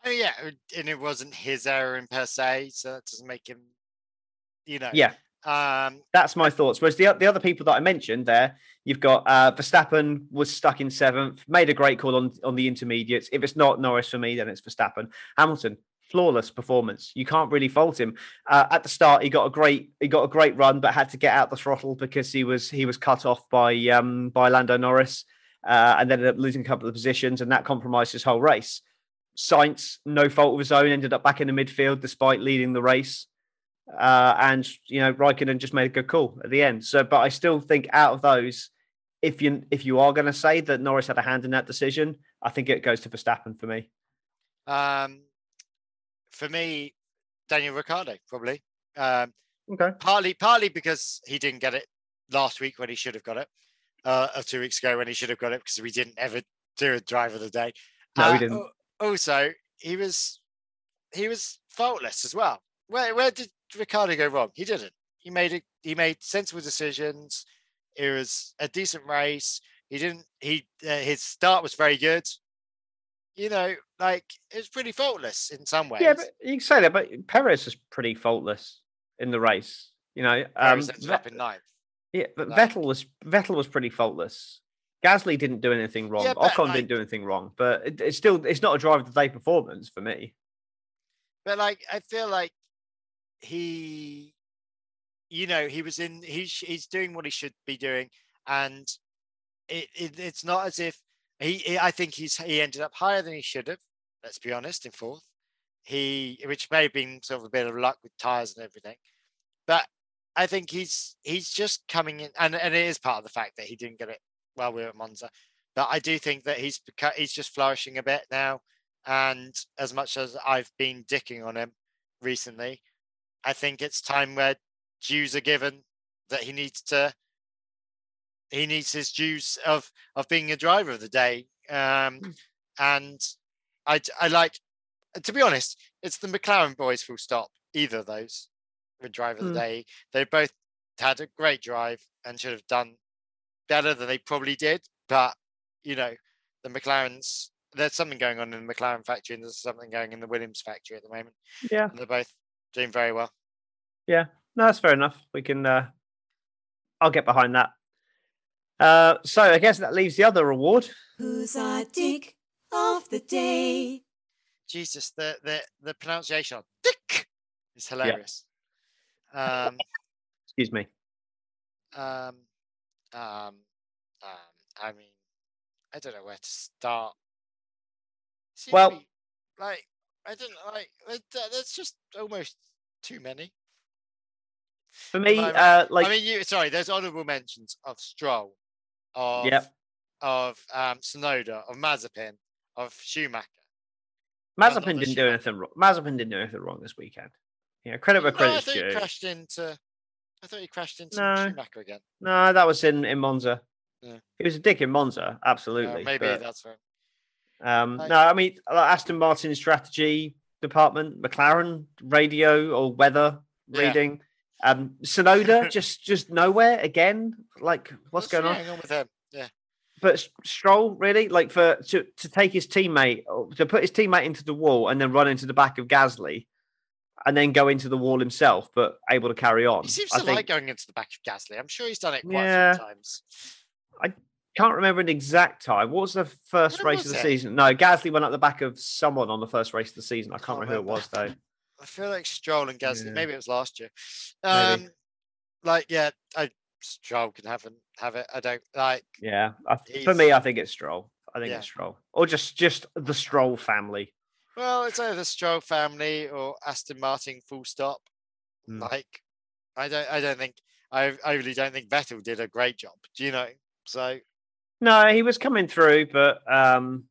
Oh yeah, and it wasn't his error in per se, so that doesn't make him, you know. Yeah, Um. that's my thoughts. Whereas the the other people that I mentioned there, you've got uh, Verstappen was stuck in seventh, made a great call on on the intermediates. If it's not Norris for me, then it's Verstappen. Hamilton, flawless performance. You can't really fault him. Uh, at the start, he got a great he got a great run, but had to get out the throttle because he was he was cut off by um, by Lando Norris, uh, and then ended up losing a couple of positions, and that compromised his whole race. Sainz, no fault of his own, ended up back in the midfield despite leading the race. Uh, and you know, Raikkonen just made a good call at the end. So, but I still think out of those, if you if you are going to say that Norris had a hand in that decision, I think it goes to Verstappen for me. Um. For me, Daniel Ricciardo probably. Um. Okay. Partly, partly because he didn't get it last week when he should have got it, uh, or two weeks ago when he should have got it because we didn't ever do a drive of the day. No, we Uh, didn't. Al- Also, he was he was faultless as well. Where where did Ricciardo go wrong? He didn't. He made it. He made sensible decisions. It was a decent race. He didn't. He uh, his start was very good. You know, like it was pretty faultless in some ways. Yeah, but you can say that, but Perez was pretty faultless in the race. You know, um, Perez ended up in ninth. yeah, but like- Vettel was Vettel was pretty faultless. Gasly didn't do anything wrong. Yeah, Ocon like- didn't do anything wrong, but it, it's still it's not a drive of the day performance for me. But like, I feel like he, you know, he was in. He's he's doing what he should be doing, and it, it it's not as if he, he. I think he's he ended up higher than he should have. Let's be honest, in fourth. He, which may have been sort of a bit of luck with tires and everything, but I think he's he's just coming in, and and it is part of the fact that he didn't get it while we were at Monza. But I do think that he's he's just flourishing a bit now. And as much as I've been dicking on him recently, I think it's time where dues are given that he needs to he needs his dues of of being a driver of the day. Um, and I like to be honest, it's the McLaren boys full stop. Either of those with driver of Hmm. the day. They both had a great drive and should have done better than they probably did. But you know, the McLarens there's something going on in the McLaren factory and there's something going in the Williams factory at the moment. Yeah, And they're both doing very well. Yeah, no, that's fair enough. We can. Uh, I'll get behind that. Uh, so I guess that leaves the other award. Who's our dick of the day? Jesus, the the the pronunciation of dick is hilarious. Um, Excuse me. um, um, um, I mean, I don't know where to start. Seems Well- be, like I don't like that- that- that's just almost too many. For me, uh, like I mean, you sorry. There's honourable mentions of Stroll, of Yep. of um, Tsunoda, of Mazepin, of Schumacher. Mazepin didn't do anything wrong. Mazepin didn't do anything wrong this weekend. Yeah, credit where No, credit's due. crashed into. I thought he crashed into No. Schumacher again. No, that was in in Monza. Yeah. He was a dick in Monza, Uh, absolutely. maybe but, that's right. um, I- no, I mean Aston Martin strategy department, McLaren radio or weather Yeah. reading. Um, Tsunoda just just nowhere again. Like what's going on? on with him? Yeah, But Stroll really like for to to take his teammate to put his teammate into the wall and then run into the back of Gasly, and then go into the wall himself, but able to carry on. he seems I to think- like going into the back of Gasly. I'm sure he's done it quite Yeah. a few times. I can't remember an exact time. What was the first race of the it? season? No, Gasly went up the back of someone on the first race of the season. I can't, Can't remember who it was though. I feel like Stroll and Gasly. Yeah. Maybe it was last year. Maybe. Um, like yeah, I Stroll can have an, have it. I don't like. Yeah, I, for me, I think it's Stroll. I think Yeah. it's Stroll, or just just the Stroll family. Well, it's either the Stroll family or Aston Martin. Full stop. Hmm. Like, I don't. I don't think. I I really don't think Vettel did a great job. Do you know? So No, he was coming through, but um,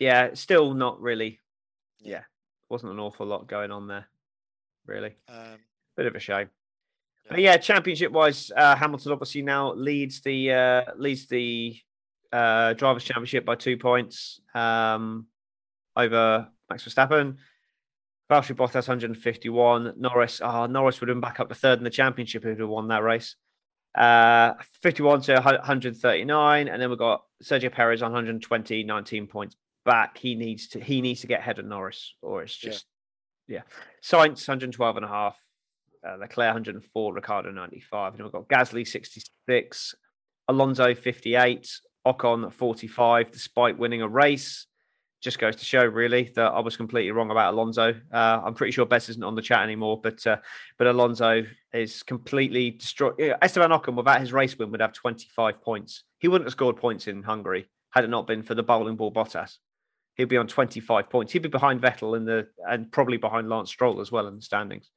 yeah, still not really. Yeah. Yeah, wasn't an awful lot going on there, really. um, Bit of a shame. Yeah. But yeah, championship wise, uh, Hamilton obviously now leads the uh, leads the uh, drivers' championship by two points um, over Max Verstappen. Valtteri Bottas 151. Norris, ah, Norris would have been back up to third in the championship if he'd have won that race. Uh, 51 to 139, and then we've got Sergio Perez on 120, 19 points back. He needs to he needs to get ahead of Norris, or it's just yeah. Sainz 112 and a half, uh, Leclerc 104, Ricciardo 95. And we've got Gasly 66, Alonso 58, Ocon 45, despite winning a race. Just goes to show, really, that I was completely wrong about Alonso. Uh, I'm pretty sure Bess isn't on the chat anymore, but uh, but Alonso is completely destroyed. Esteban Ocon, without his race win, would have 25 points. He wouldn't have scored points in Hungary had it not been for the bowling ball Bottas. He'd be on 25 points. He'd be behind Vettel in the and probably behind Lance Stroll as well in the standings.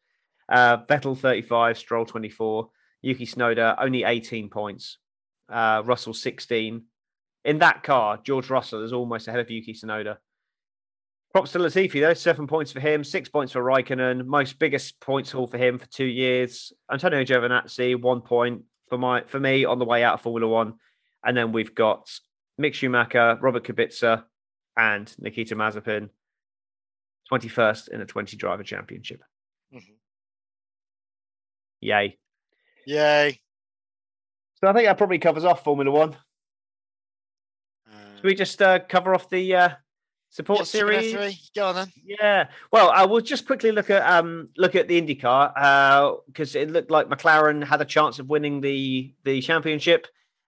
Uh, Vettel 35, Stroll 24, Yuki Tsunoda only 18 points, uh, Russell 16. In that car, George Russell is almost ahead of Yuki Tsunoda. Props to Latifi though, seven points for him, six points for Raikkonen, most biggest points haul for him for two years. Antonio Giovinazzi, one point for my for me on the way out of Formula One, and then we've got Mick Schumacher, Robert Kubica, and Nikita Mazepin, twenty first in a twenty driver championship. Mhm. Yay! Yay. So I think that probably covers off Formula One. Uh, Should we just uh, cover off the uh, support Super series? F3, Go on then. Yeah. Well, I will just quickly look at um look at the IndyCar because it looked like McLaren had a chance of winning the the championship,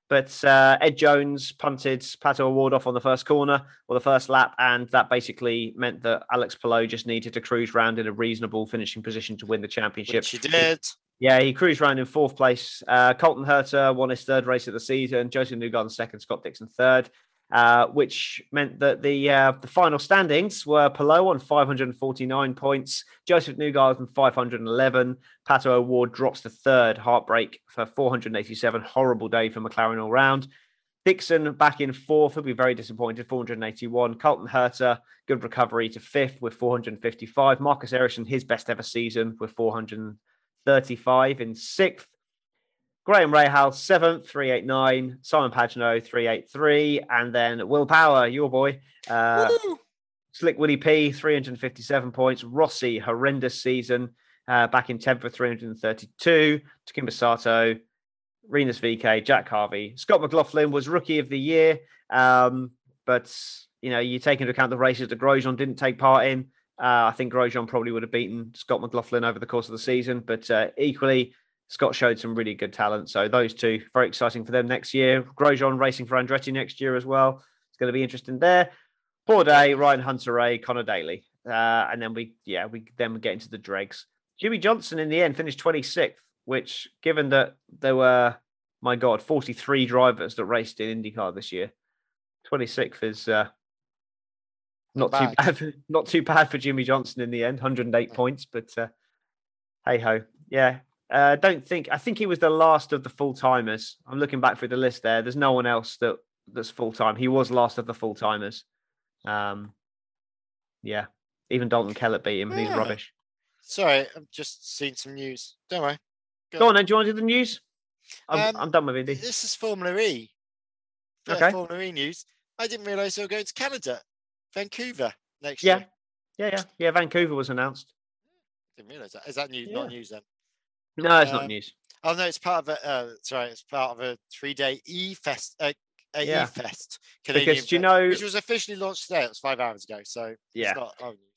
but uh, Ed Jones punted Pato O'Ward off on the first corner or the first lap, and that basically meant that Alex Palou just needed to cruise round in a reasonable finishing position to win the championship. Which you did. Yeah, he cruised around in fourth place. Uh, Colton Herta won his third race of the season. Josef Newgarden second. Scott Dixon third. Uh, which meant that the uh, the final standings were Palou on 549 points, Josef Newgarden 511, Pato O'Ward drops to third, heartbreak for 487. Horrible day for McLaren all round. Dixon back in fourth, will be very disappointed, 481. Colton Herta, good recovery to fifth with 455. Marcus Ericsson, his best ever season with 435 in sixth. Graham Rahal, seventh, 389. Simon Pagenaud, 383. And then Will Power, your boy. Uh, Slick Willie P, 357 points. Rossi, horrendous season, uh, back in 10th for 332. Takuma Sato, Rinus VeeKay, Jack Harvey. Scott McLaughlin was rookie of the year. Um, but, you know, you take into account the races that Grosjean didn't take part in. Uh, I think Grosjean probably would have beaten Scott McLaughlin over the course of the season. But uh, equally, Scott showed some really good talent. So those two, very exciting for them next year. Grosjean racing for Andretti next year as well. It's going to be interesting there. Poor day, Ryan Hunter Ray, Conor Daly. Uh, and then we, yeah, we then we get into the dregs. Jimmie Johnson in the end finished 26th, which, given that there were, my God, 43 drivers that raced in IndyCar this year, 26th is uh, not too bad. bad. Not too bad for Jimmie Johnson in the end, 108 points. But uh, hey ho, yeah. Uh, don't think. I think he was the last of the full timers. I'm looking back through the list there. There's no one else that that's full time. He was last of the full timers. Um, yeah. Even Dalton Kellett beat him. He's rubbish. Sorry, I've just seen some news. Don't worry. Go on then. Do you want to do the news? I'm, Um, I'm done with Indy. This is Formula E. For Okay. Formula E news. I didn't realise they were going to Canada, Vancouver next Yeah. year. Yeah, yeah, yeah. Vancouver was announced. Didn't realise that. Is that news? Yeah. Not news then. No, it's not Um, news. Oh no, it's part of a. Uh, sorry, it's part of a three-day E Fest. Uh, a Yeah. Fest. Because do you Fest, know? which was officially launched today. It was five hours ago. So Yeah. it's not old news.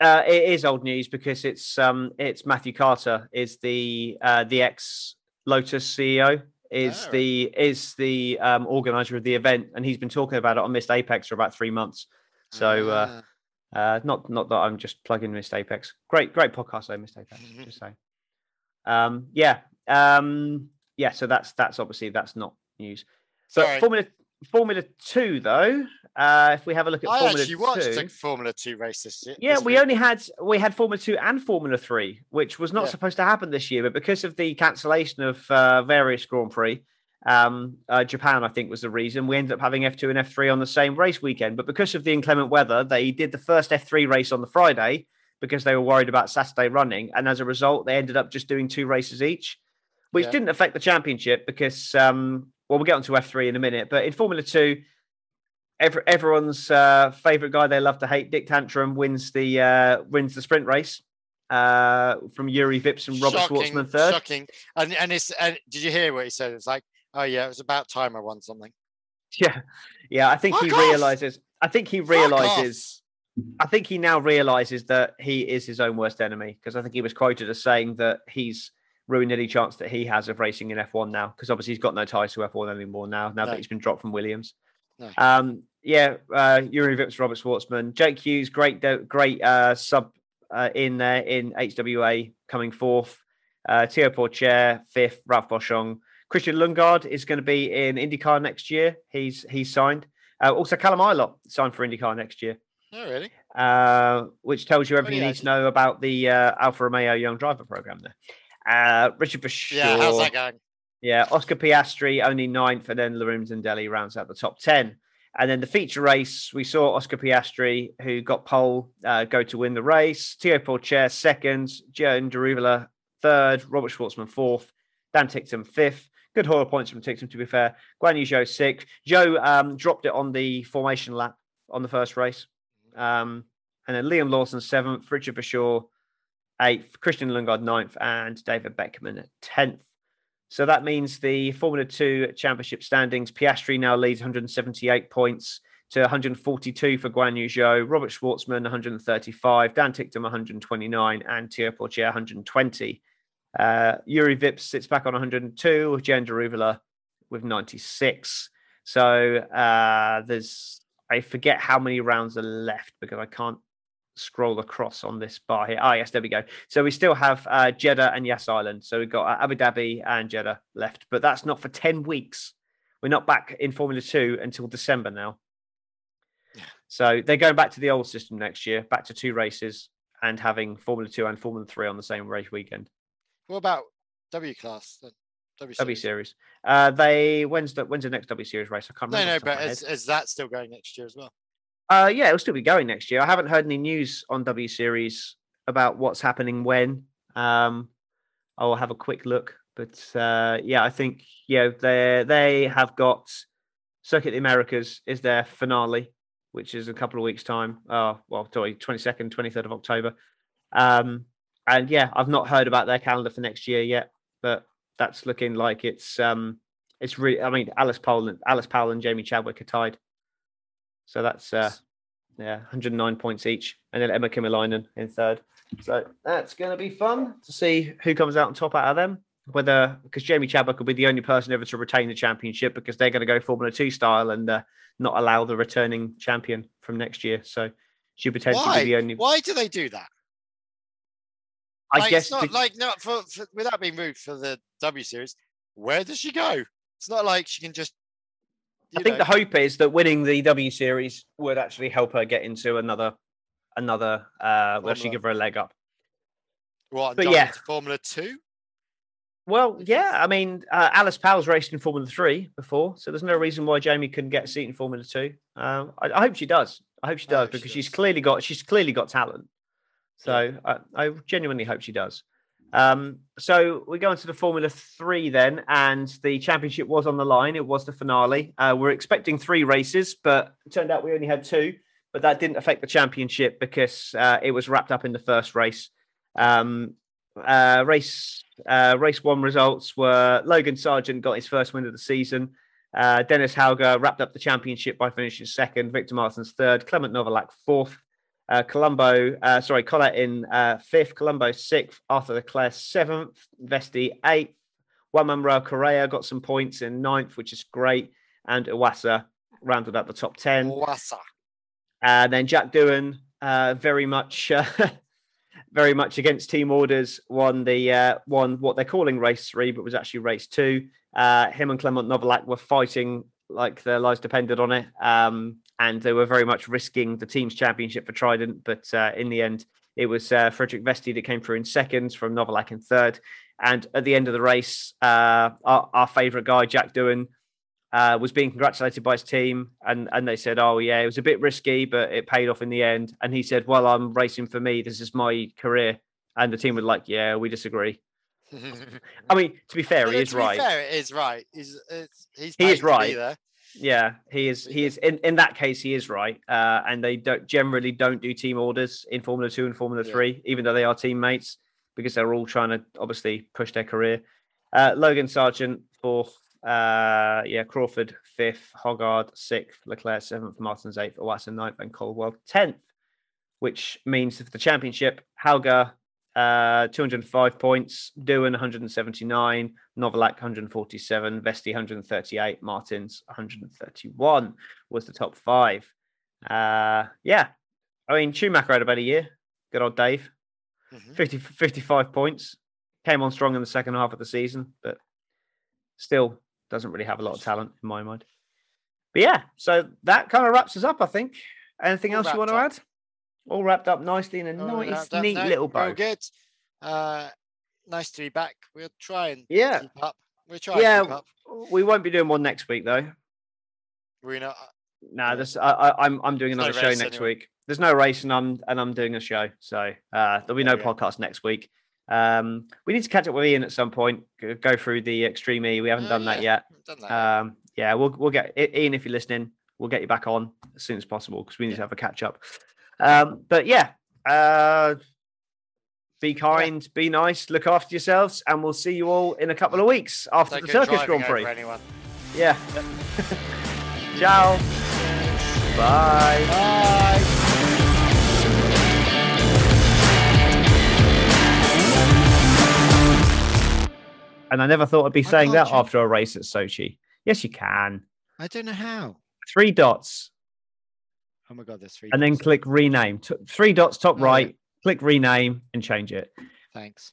Uh, it is old news because it's um it's Matthew Carter is the uh, the ex Lotus CEO is Oh. the is the um, organizer of the event and he's been talking about it on Missed Apex for about three months. So uh, Ah. uh, not not that I'm just plugging Missed Apex. Great great podcast though Missed Apex. just saying. Um, yeah um, yeah. So that's that's obviously that's not news. So Sorry. Formula Formula Two though, uh, if we have a look at I Formula actually watched Two, a Formula Two race this year. yeah, this we week. only had we had Formula Two and Formula Three, which was not Yeah. supposed to happen this year, but because of the cancellation of uh, various Grand Prix, um, uh, Japan I think was the reason we ended up having F two and F three on the same race weekend. But because of the inclement weather, they did the first F three race on the Friday because they were worried about Saturday running, and as a result, they ended up just doing two races each, which Yeah. didn't affect the championship because um, well, we'll get onto F three in a minute, but in Formula Two every, everyone's uh, favorite guy they love to hate, Dick Tantrum, wins the uh, wins the sprint race uh, from Jüri Vips and Robert shocking, Shwartzman third. Shocking. And and it's and did you hear what he said? It's like, oh yeah, it was about time I won something. Yeah, yeah. I think he off! realizes. I think he realizes. I think he now realizes that he is his own worst enemy because I think he was quoted as saying that he's ruined any chance that he has of racing in F1 now because obviously he's got no ties to F1 anymore now. Now No. that he's been dropped from Williams. No. Um, yeah, uh, Jüri Vips, Robert Shwartzman, Jake Hughes, great, great uh, sub uh, in there in HWA coming fourth. Uh, Theo Pourchaire fifth. Ralph Boschung. Christian Lundgaard is going to be in IndyCar next year. He's he's signed. Uh, also, Callum Ilott signed for IndyCar next year, Oh really? uh, which tells you everything yeah, you need to know about the uh, Alfa Romeo Young Driver program. There, uh, Richard Verschoor, Yeah. How's that going? yeah, Oscar Piastri only ninth, and then Lirim Zendeli rounds out the top ten. And then the feature race, we saw Oscar Piastri, who got pole, uh, go to win the race. Theo Pourchaire second, Jehan Daruvala third, Robert Shwartzman fourth, Dan Ticktum fifth. Good Hoyle points from Ticktum, to be fair. Guan Yu Zhou sixth. Joe um, dropped it on the formation lap on the first race. Um, and then Liam Lawson seventh, Richard Verschoor eighth, Christian Lundgaard ninth, and David Beckmann tenth. So that means the Formula Two championship standings, Piastri now leads 178 points to 142 for Guan Yu Zhou, Robert Shwartzman 135, Dan Ticktum 129, and Theo Pourchaire 120. Uh, Jüri Vips sits back on 102, Jehan Daruvala with 96. So uh, there's, I forget how many rounds are left because I can't scroll across on this bar here. Ah, yes, there we go. So we still have uh, Jeddah and Yas Island. So we've got uh, Abu Dhabi and Jeddah left, but that's not for 10 weeks. We're not back in Formula Two until December now. So they're going back to the old system next year, back to two races and having Formula Two and Formula Three on the same race weekend. What about W class? Then? W W series? Uh, they when's the when's the next W Series race? I can't No, remember. no, top but is, is that still going next year as well? Uh, yeah, it'll still be going next year. I haven't heard any news on W Series about what's happening when. Um, I'll have a quick look, but uh, yeah, I think yeah they they have got Circuit of the Americas is their finale, which is a couple of weeks time. Oh, well, sorry, twenty second, twenty third of October. Um, and yeah, I've not heard about their calendar for next year yet, but that's looking like it's um it's really. I mean, Alice Powell, and Alice Powell and Jamie Chadwick are tied. So that's uh, yeah, 109 points each, and then Emma Kimilainen in third. So that's going to be fun to see who comes out on top out of them. Whether because Jamie Chadwick will be the only person ever to retain the championship because they're going to go Formula Two style and uh, not allow the returning champion from next year. So she potentially Why? be the only. Why do they do that? I Like, guess it's not to- like not for, for without being rude for the W series. Where does she go? It's not like she can just. I think know, the hope is that winning the W Series would actually help her get into another another uh where she give her a leg up. what, but yeah. Formula Two. Well, yeah, I mean, uh, Alice Powell's raced in Formula Three before, so there's no reason why Jamie couldn't get a seat in Formula Two. Um, I, I hope she does. I hope she does hope she because she's clearly got she's clearly got talent. So I, I genuinely hope she does. Um, so we go into the Formula Three then, and the championship was on the line. It was the finale. Uh, we're expecting three races, but it turned out we only had two. But that didn't affect the championship because uh, it was wrapped up in the first race. Um, uh, race uh, race one results were Logan Sargeant got his first win of the season. Uh, Dennis Hauger wrapped up the championship by finishing second. Victor Martins third. Clement Novalak fourth. Uh, Colombo, uh, sorry, Collet in uh, fifth. Colombo sixth. Arthur Leclerc seventh. Vesti eighth. Juan Manuel Correa got some points in ninth, which is great. And Iwasa rounded up the top 10. Wassa. And then Jack Doohan, uh, very much, uh, very much against team orders, won the uh, won what they're calling race three, but was actually race two. Uh, him and Clement Novalak were fighting like their lives depended on it, um, and they were very much risking the team's championship for Trident. But uh, in the end, it was uh, Frederik Vesti that came through in seconds from Novalak in third. And at the end of the race, uh, our, our favourite guy, Jack Doohan, uh, was being congratulated by his team, and and they said, "Oh yeah, it was a bit risky, but it paid off in the end." And he said, "Well, I'm racing for me. This is my career." And the team were like, "Yeah, we disagree." I mean, to be fair, he to is be right. fair, it is right. He's it's, he's He is to be right. Yeah, he is. He is in, in that case. He is right. Uh, and they don't generally don't do team orders in Formula Two and Formula Yeah. Three, even though they are teammates, because they're all trying to obviously push their career. Uh, Logan Sargeant fourth. Uh, yeah, Crawford fifth, Hauger sixth, Leclerc seventh, Martins eighth, Owatson ninth, and Caldwell tenth. Which means for the championship, Hauger uh, 205 points, Doohan 179, Novalak 147, Vesti 138, Martins 131 was the top five. Uh, yeah, I mean, Schumacher had about a year. Good old Dave. Mhm. 50, 55 points. Came on strong in the second half of the season, but still doesn't really have a lot of talent in my mind. But yeah, so that kind of wraps us up, I think. Anything All else you want to wrapped add? All wrapped up nicely in a All nice, neat little bow. good. Uh, nice to be back. We'll try and Yeah. keep up. We'll try and Yeah, we won't be doing one next week though. We're not. No, Yeah. this I, I, I'm I'm doing There's no another show next anyway. week. There's no race, and I'm and I'm doing a show, so uh, there'll be no go. podcast next week. Um, we need to catch up with Ian at some point. Go, through the Extreme E. We haven't Oh, done that yet. Done that yet. Um, yeah, we'll we'll get Ian if you're listening. We'll get you back on as soon as possible because we need Yeah. to have a catch up. Um, but yeah, uh, be kind, be nice, look after yourselves, and we'll see you all in a couple of weeks after Don't the Turkish driving Grand Prix. anyone. Yeah. Ciao. Bye. Bye. And I never thought I'd be I saying that change- after a race at Sochi. Yes, you can. I don't know how. Three dots, Oh my god, there's three. and then dots. click rename. T- three dots, top yeah. right. Click rename and change it. Thanks.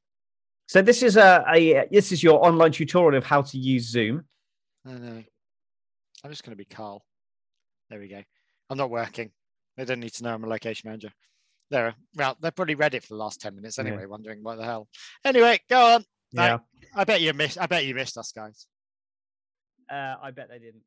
So this is a, a this is your online tutorial of how to use Zoom. I know. I'm just going to be Karl. There we go. I'm not working. They don't need to know I'm a location manager. There. Well, they've probably read it for the last 10 minutes Yeah. anyway, wondering what the hell. Anyway, go on. Yeah. I bet you missed I bet you missed us guys. Uh, I bet they didn't.